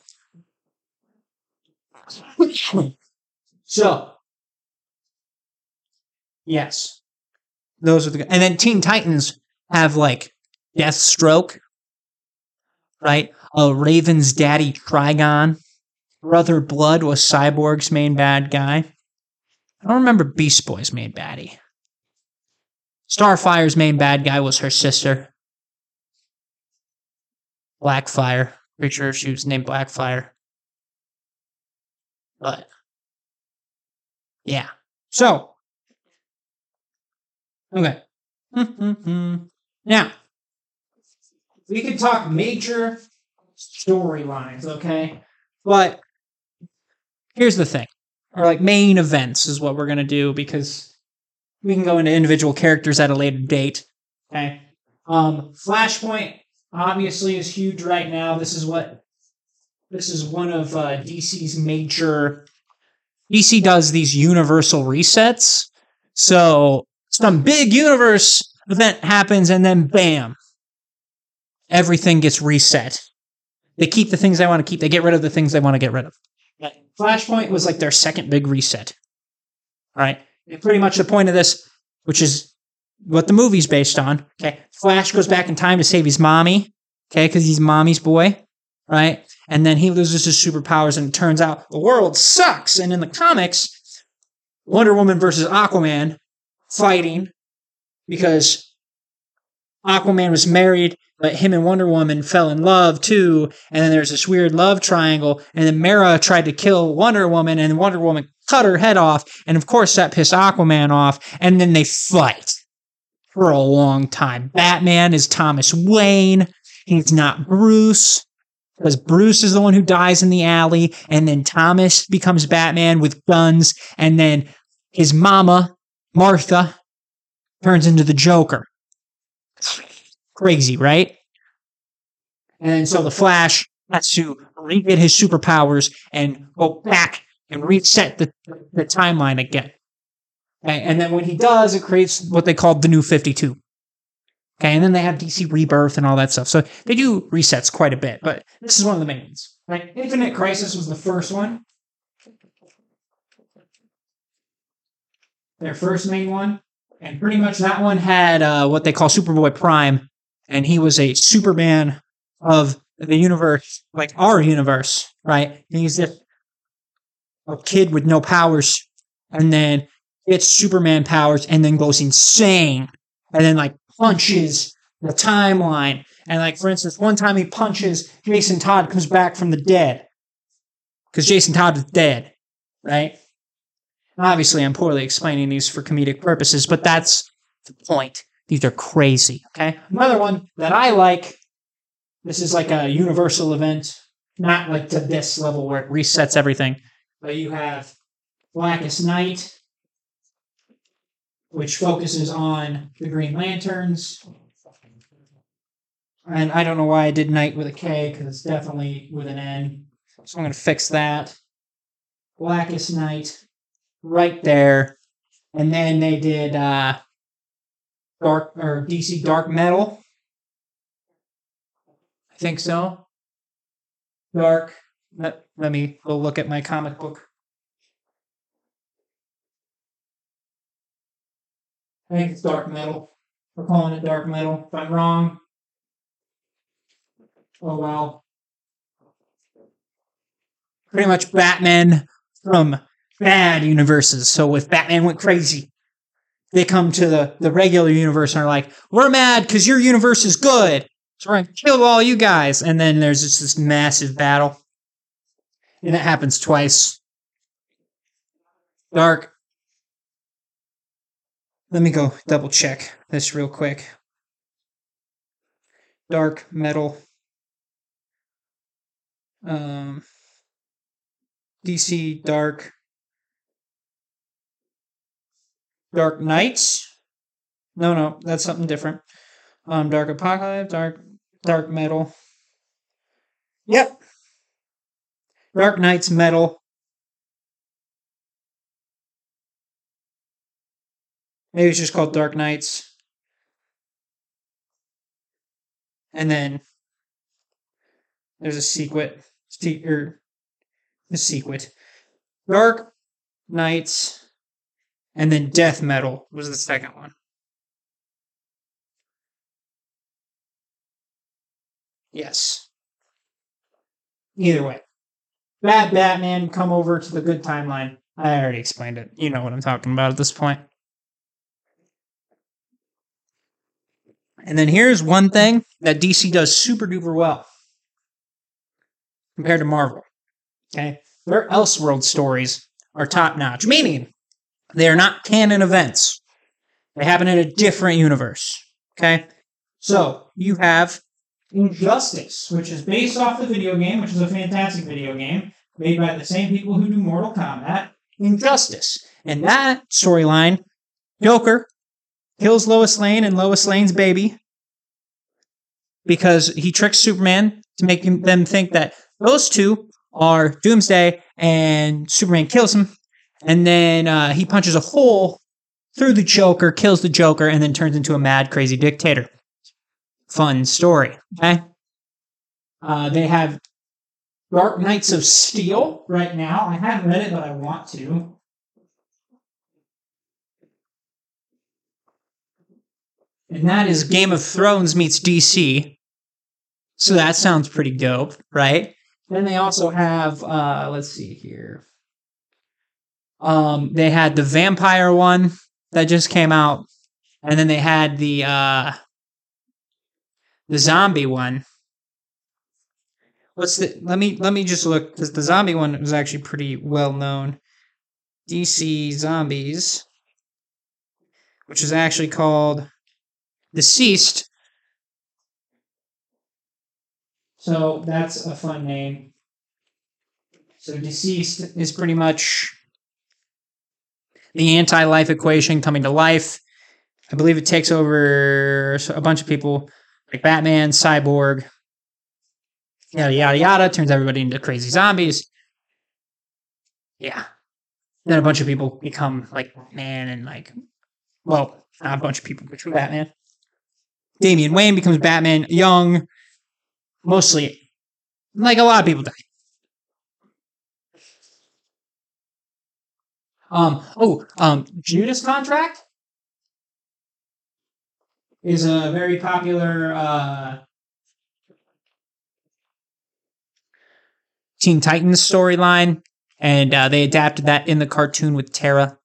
so, yes. Those are the and then Teen Titans have like Deathstroke, right? Uh, Raven's daddy Trigon. Brother Blood was Cyborg's main bad guy. I don't remember Beast Boy's main baddie. Starfire's main bad guy was her sister. Blackfire. Pretty sure she was named Blackfire. But yeah. So okay. now we could talk major storylines, okay? But here's the thing. Or like main events is what we're gonna do because we can go into individual characters at a later date. Okay. Um, Flashpoint obviously is huge right now. This is what this is one of uh, DC's major. DC does these universal resets. So some big universe event happens, and then bam, everything gets reset. They keep the things they want to keep. They get rid of the things they want to get rid of. Flashpoint was like their second big reset. All right. And pretty much the point of this, which is what the movie's based on. Okay. Flash goes back in time to save his mommy. Okay. Because he's mommy's boy. Right. And then he loses his superpowers, and it turns out the world sucks. And in the comics, Wonder Woman versus Aquaman fighting because Aquaman was married, but him and Wonder Woman fell in love too. And then there's this weird love triangle. And then Mera tried to kill Wonder Woman, and Wonder Woman cut her head off. And of course, that pissed Aquaman off. And then they fight for a long time. Batman is Thomas Wayne. He's not Bruce. Because Bruce is the one who dies in the alley, and then Thomas becomes Batman with guns, and then his mama, Martha, turns into the Joker. Crazy, right? And so the Flash has to re-get his superpowers and go back and reset the, the timeline again. Okay, and then when he does, it creates what they call the new 52. Okay, and then they have DC Rebirth and all that stuff. So they do resets quite a bit, but this is one of the main ones. Right? Infinite Crisis was the first one. Their first main one. And pretty much that one had uh, what they call Superboy Prime. And he was a Superman of the universe, like our universe, right? And he's a kid with no powers. And then gets Superman powers and then goes insane. And then like punches the timeline. And like for instance, one time he punches Jason Todd comes back from the dead. Because Jason Todd is dead, right? Obviously, I'm poorly explaining these for comedic purposes, but that's the point. These are crazy. Okay. Another one that I like. This is like a universal event, not like to this level where it resets everything. But you have Blackest Night, which focuses on the Green Lanterns. And I don't know why I did night with a K, because it's definitely with an N. So I'm going to fix that. Blackest Night, right there. And then they did uh, Dark or DC Dark Metal. I think so. Dark. Let, let me go look at my comic book. I think it's dark metal. We're calling it dark metal. If I'm wrong, oh well. Pretty much Batman from bad universes. So if Batman went crazy, they come to the, the regular universe and are like, we're mad because your universe is good. So we're going to kill all you guys. And then there's just this massive battle. And it happens twice. Dark. Let me go double check this real quick. Dark metal. Um, DC Dark. Dark Knights. No, no, that's something different. Um, Dark Apocalypse, Dark Dark Metal. Yep. Dark Knights Metal. Maybe it's just called Dark Knights. And then there's a secret, Se- or the sequet. Dark Knights. And then Death Metal was the second one. Yes. Either way. Bad Batman, come over to the good timeline. I already explained it. You know what I'm talking about at this point. And then here's one thing that DC does super duper well compared to Marvel. Okay. Their Elseworld stories are top notch, meaning they are not canon events. They happen in a different universe. Okay. So you have Injustice, which is based off the video game, which is a fantastic video game made by the same people who do Mortal Kombat. Injustice. And that storyline, Joker kills Lois Lane and Lois Lane's baby because he tricks Superman to make them think that those two are Doomsday and Superman kills him. And then uh, he punches a hole through the Joker, kills the Joker, and then turns into a mad, crazy dictator. Fun story. Okay. Uh, they have Dark Knights of Steel right now. I haven't read it, but I want to. And that is Game of Thrones meets DC. So that sounds pretty dope, right? Then they also have, uh, let's see here. Um, they had the vampire one that just came out, and then they had the uh, the zombie one. What's the? Let me let me just look because the zombie one was actually pretty well known. DC Zombies, which is actually called Deceased. So that's a fun name. So Deceased is pretty much the anti-life equation coming to life. I believe it takes over a bunch of people like Batman, Cyborg, yada yada yada. Turns everybody into crazy zombies. Yeah. Then a bunch of people become like Batman and like, well, not a bunch of people, but Batman. Damian Wayne becomes Batman young, mostly like a lot of people die. Um, oh, um, Judas Contract is a very popular uh, Teen Titans storyline, and uh, they adapted that in the cartoon with Terra.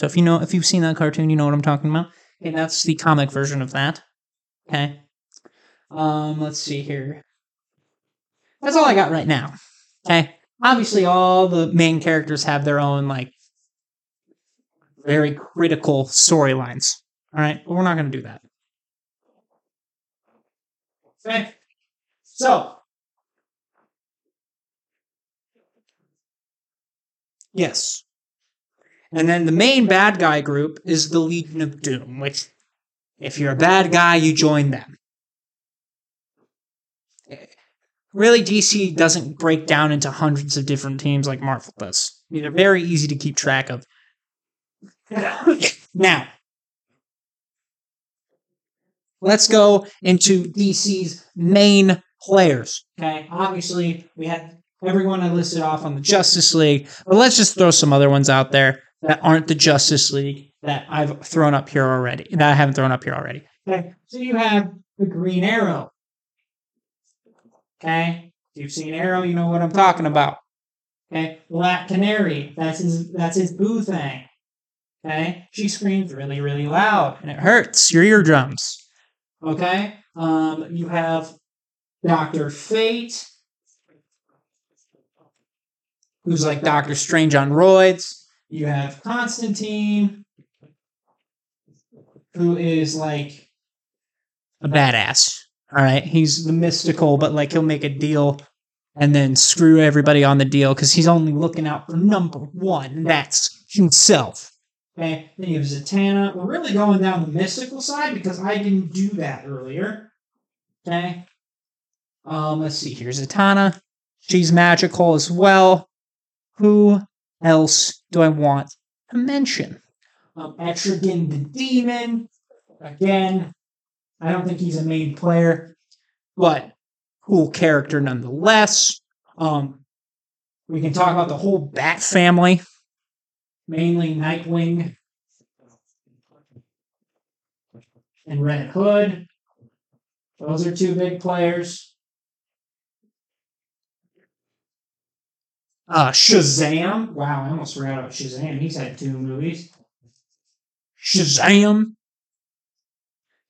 So if you know, if you've seen that cartoon, you know what I'm talking about. And that's the comic version of that. Okay. Um, let's see here. That's all I got right now. Okay. Obviously, all the main characters have their own like very critical storylines. All right, but we're not going to do that. Okay. So, yes. And then the main bad guy group is the Legion of Doom, which, if you're a bad guy, you join them. Really, DC doesn't break down into hundreds of different teams like Marvel does. They're very easy to keep track of. Now, let's go into DC's main players. Okay, obviously we had everyone I listed off on the Justice League, but let's just throw some other ones out there that aren't the Justice League that I've thrown up here already. That I haven't thrown up here already. Okay, so you have the Green Arrow. Okay, if you've seen Arrow, you know what I'm talking about. Okay, Black Canary. That's his. That's his boo thing. Okay, she screams really, really loud, and it hurts your eardrums. Okay, um, you have Doctor Fate, who's like Doctor Strange on roids. You have Constantine, who is like a badass. All right, he's the mystical, but like he'll make a deal and then screw everybody on the deal because he's only looking out for number one, and that's himself. Okay, then you have Zatanna. We're really going down the mystical side because I didn't do that earlier. Okay. Um, let's see. Here's Zatanna. She's magical as well. Who else do I want to mention? Um, Etrigan the Demon. Again, I don't think he's a main player, but cool character nonetheless. Um, we can talk about the whole Bat family, mainly Nightwing and Red Hood. Those are two big players. Uh, Shazam. Wow, I almost forgot about Shazam. He's had two movies. Shazam,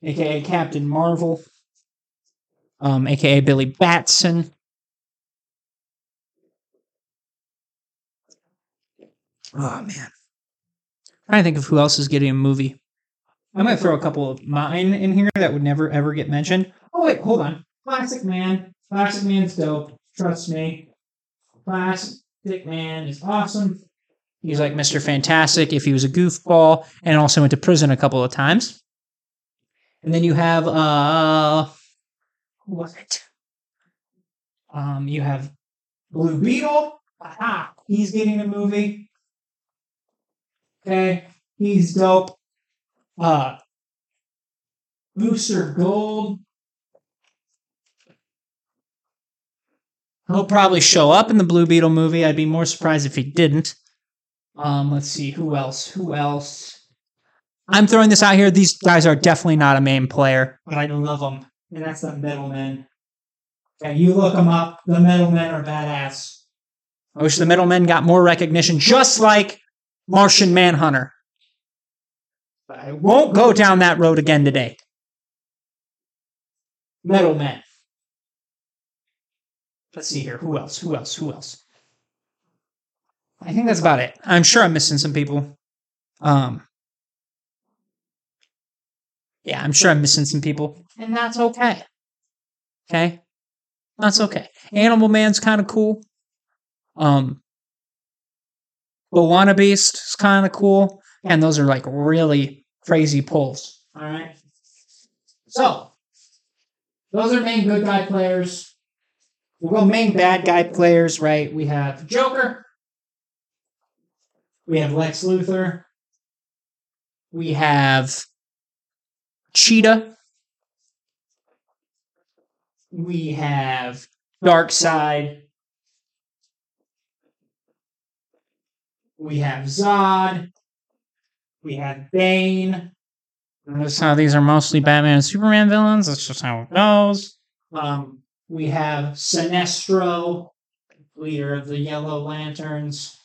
aka Captain Marvel, um, aka Billy Batson. Oh man, trying to think of who else is getting a movie. I might throw a couple of mine in here that would never ever get mentioned. Oh wait, hold on. Plastic Man. Plastic Man's dope. Trust me. Plastic Man is awesome. He's like Mr. Fantastic if he was a goofball, and also went to prison a couple of times. And then you have uh who was it? Um, you have Blue Beetle. Aha, he's getting a movie. Okay, he's dope. Uh, Booster Gold. He'll probably show up in the Blue Beetle movie. I'd be more surprised if he didn't. Um, let's see who else. Who else? I'm throwing this out here. These guys are definitely not a main player, but I love them, and that's the Metal Men. Okay, you look them up. The Metal Men are badass. I wish the Metal Men got more recognition, just like Martian Manhunter. But I won't go down that road again today. Metal Men. Let's see here. Who else? Who else? Who else? I think that's about it. I'm sure I'm missing some people. Um, yeah, I'm sure I'm missing some people, and that's okay. Okay, that's okay. Animal Man's kind of cool. Um, Moana Beast is kind of cool, and those are like really crazy pulls. All right. So those are main good guy players. Well, main bad guy players, right? We have Joker. We have Lex Luthor. We have Cheetah. We have Darkseid. We have Zod. We have Bane. Notice how these are mostly Batman and Superman villains. That's just how it goes. Um, we have Sinestro, leader of the Yellow Lanterns.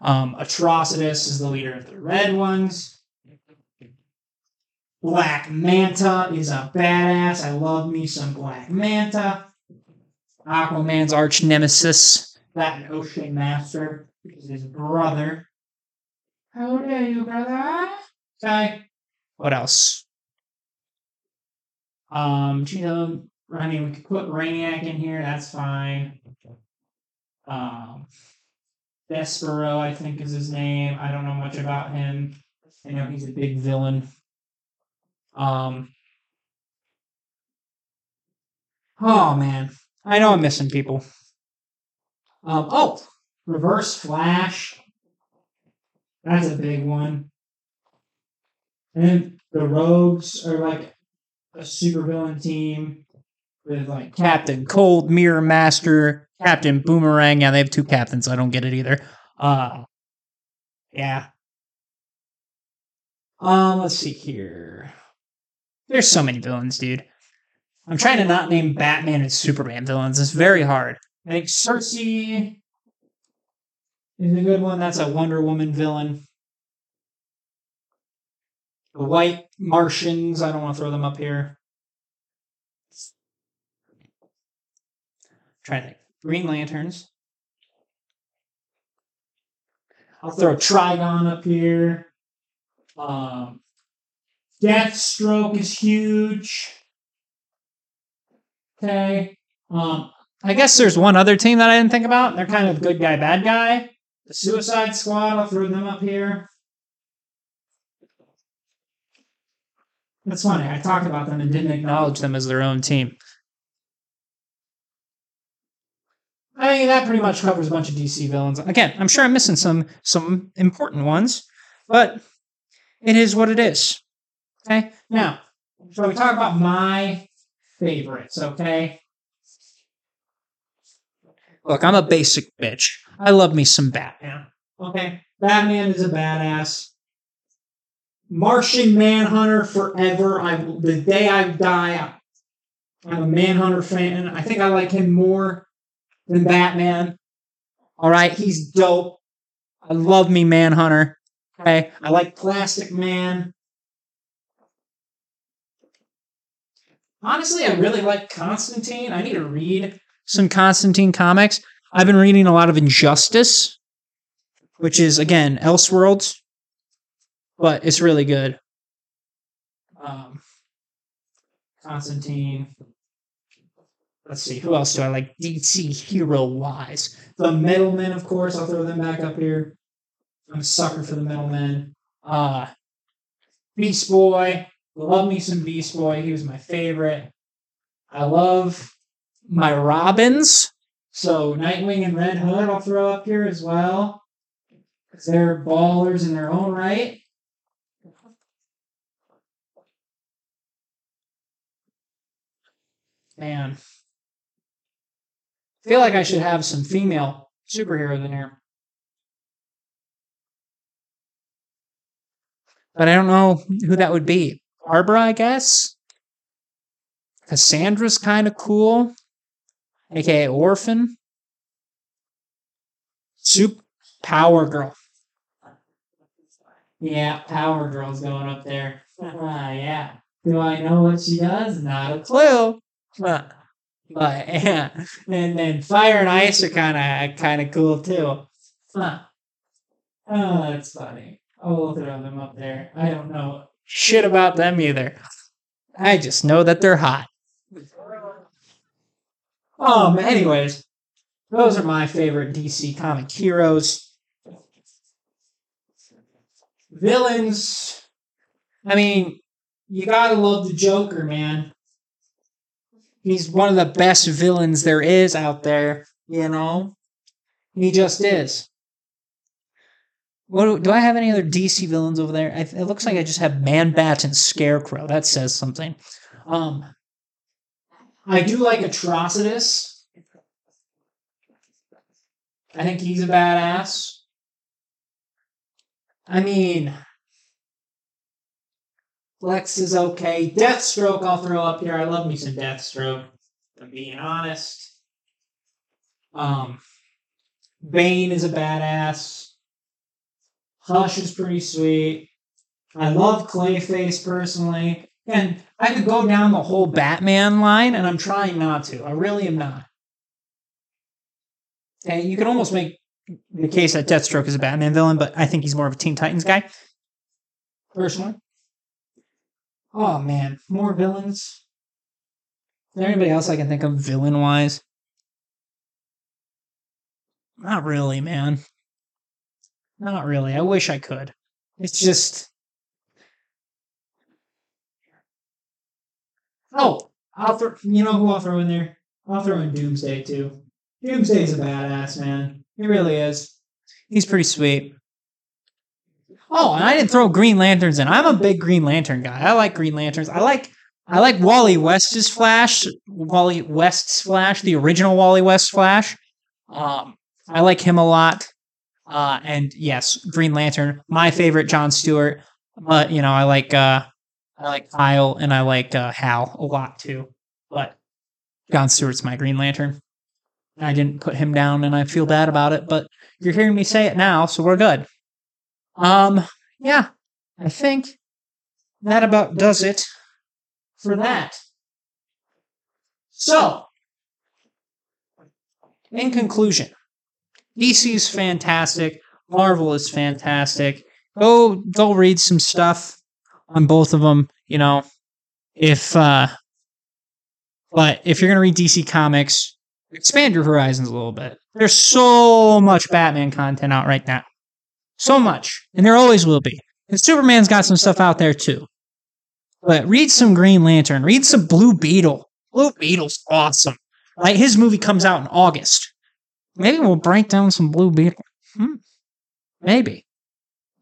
Um, Atrocitus is the leader of the Red Ones. Black Manta is a badass. I love me some Black Manta. Aquaman's arch nemesis, that Ocean Master, is his brother. How dare you, brother? Okay. What else? Um, Cheetah. I mean, we could put Brainiac in here. That's fine. Um, Despero, I think is his name. I don't know much about him. I know he's a big villain. Um. Oh man, I know I'm missing people. Um. Oh, Reverse Flash. That's a big one. And the Rogues are like a supervillain team with like Captain Cold, Mirror Master, Captain Boomerang. Yeah, they have two captains. I don't get it either. Uh yeah. Um, let's see here. There's so many villains, dude. I'm trying to not name Batman and Superman villains. It's very hard. I think Circe is a good one. That's a Wonder Woman villain. The White Martians. I don't want to throw them up here. Trying to think. Green Lanterns. I'll throw Trigon up here. Um, Deathstroke is huge. Okay. Um, I guess there's one other team that I didn't think about. They're kind of good guy, bad guy. The Suicide Squad, I'll throw them up here. That's funny. I talked about them and didn't acknowledge them as their own team. I mean, that pretty much covers a bunch of DC villains. Again, I'm sure I'm missing some some important ones, but it is what it is. Okay. Now, so we talk about my favorites. Okay. Look, I'm a basic bitch. I love me some Batman. Okay. Batman is a badass. Martian Manhunter forever. I the day I die, I'm a Manhunter fan. I think I like him more than Batman. All right, he's dope. I love me Manhunter. Okay, I like Plastic Man. Honestly, I really like Constantine. I need to read some Constantine comics. I've been reading a lot of Injustice, which is again Elseworlds, but it's really good. Um, Constantine. Let's see, who else do I like DC hero wise? The Metal Men, of course. I'll throw them back up here. I'm a sucker for the Metal Men. Uh, Beast Boy. Love me some Beast Boy. He was my favorite. I love my Robins. So Nightwing and Red Hood I'll throw up here as well. Because they're ballers in their own right. Man. I feel like I should have some female superheroes in here. But I don't know who that would be. Barbara, I guess. Cassandra's kind of cool, aka Orphan. Soup Power Girl. Yeah, Power Girl's going up there. Ah, yeah. Do I know what she does? Not a clue. But, but yeah. And then Fire and Ice are kind of kind of cool too. Huh. Oh, that's funny. I will throw them up there. I don't know shit about them either. I just know that they're hot. Um, anyways, those are my favorite DC comic heroes. Villains. I mean, you gotta love the Joker, man. He's one of the best villains there is out there, you know? He just is. What do, do I have any other DC villains over there? I, it looks like I just have Man Bat and Scarecrow. That says something. Um, I do like Atrocitus. I think he's a badass. I mean, Flex is okay. Deathstroke, I'll throw up here. I love me some Deathstroke. I'm being honest. Um, Bane is a badass. Hush is pretty sweet. I love Clayface personally. And I could go down the whole Batman line, and I'm trying not to. I really am not. And you can almost make the case that Deathstroke is a Batman villain, but I think he's more of a Teen Titans guy. Personally. Oh man, more villains. Is there anybody else I can think of villain wise? Not really, man. Not really. I wish I could. It's just. Oh, I'll throw. You know who I'll throw in there? I'll throw in Doomsday too. Doomsday's a badass man. He really is. He's pretty sweet. Oh, and I didn't throw Green Lanterns in. I'm a big Green Lantern guy. I like Green Lanterns. I like I like Wally West's Flash. Wally West's Flash, the original Wally West Flash. Um, I like him a lot. Uh, and yes, Green Lantern, my favorite John Stewart. But you know, I like uh, I like Kyle and I like uh, Hal a lot too. But John Stewart's my Green Lantern. I didn't put him down and I feel bad about it, but you're hearing me say it now, so we're good. Um, yeah, I think that about does it for that. So, in conclusion, DC is fantastic. Marvel is fantastic. Go go read some stuff on both of them. You know, if uh, but if you're gonna read DC comics, expand your horizons a little bit. There's so much Batman content out right now, so much, and there always will be. And Superman's got some stuff out there too. But read some Green Lantern. Read some Blue Beetle. Blue Beetle's awesome. Like his movie comes out in August. Maybe we'll break down some Blue Beetle. Hmm. Maybe.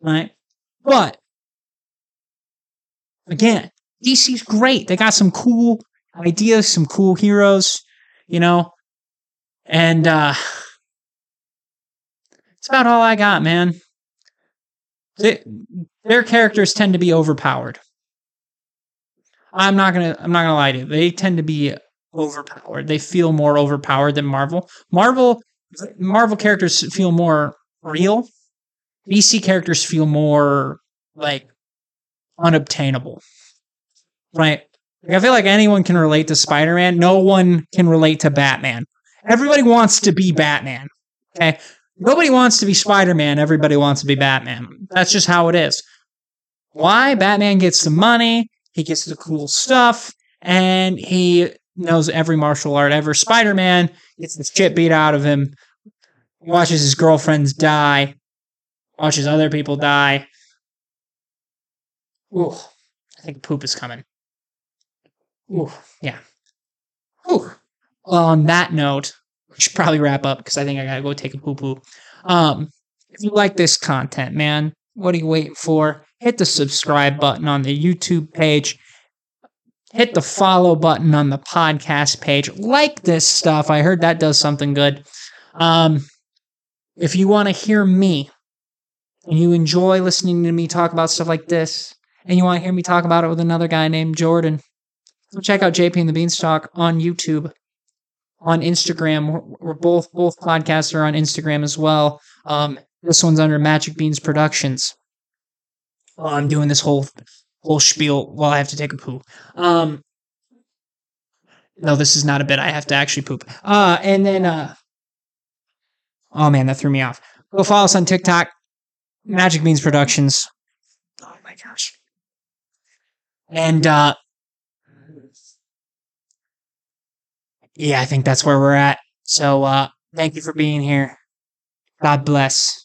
Right? But again, DC's great. They got some cool ideas, some cool heroes, you know. And uh it's about all I got, man. They, their characters tend to be overpowered. I'm not gonna I'm not gonna lie to you. They tend to be overpowered. They feel more overpowered than Marvel. Marvel Marvel characters feel more real. DC characters feel more like unobtainable. Right? Like, I feel like anyone can relate to Spider-Man. No one can relate to Batman. Everybody wants to be Batman. Okay? Nobody wants to be Spider-Man. Everybody wants to be Batman. That's just how it is. Why? Batman gets the money, he gets the cool stuff, and he knows every martial art ever. Spider Man gets the shit beat out of him, watches his girlfriends die, watches other people die. Ooh, I think poop is coming. Ooh, yeah. Ooh. Well, on that note, we should probably wrap up because I think I gotta go take a poo poo. Um, if you like this content, man, what are you waiting for? Hit the subscribe button on the YouTube page hit the follow button on the podcast page. Like this stuff. I heard that does something good. Um, if you want to hear me and you enjoy listening to me talk about stuff like this, and you want to hear me talk about it with another guy named Jordan, so check out JP and the Beanstalk on YouTube, on Instagram. We're, both both podcasts are on Instagram as well. Um, this one's under Magic Beans Productions. Oh, I'm doing this whole whole spiel while I have to take a poo. Um, no, this is not a bit. I have to actually poop. Uh, and then, uh, oh man, that threw me off. Go follow us on TikTok, Magic Beans Productions. Oh my gosh. And, uh, yeah, I think that's where we're at. So, uh, thank you for being here. God bless.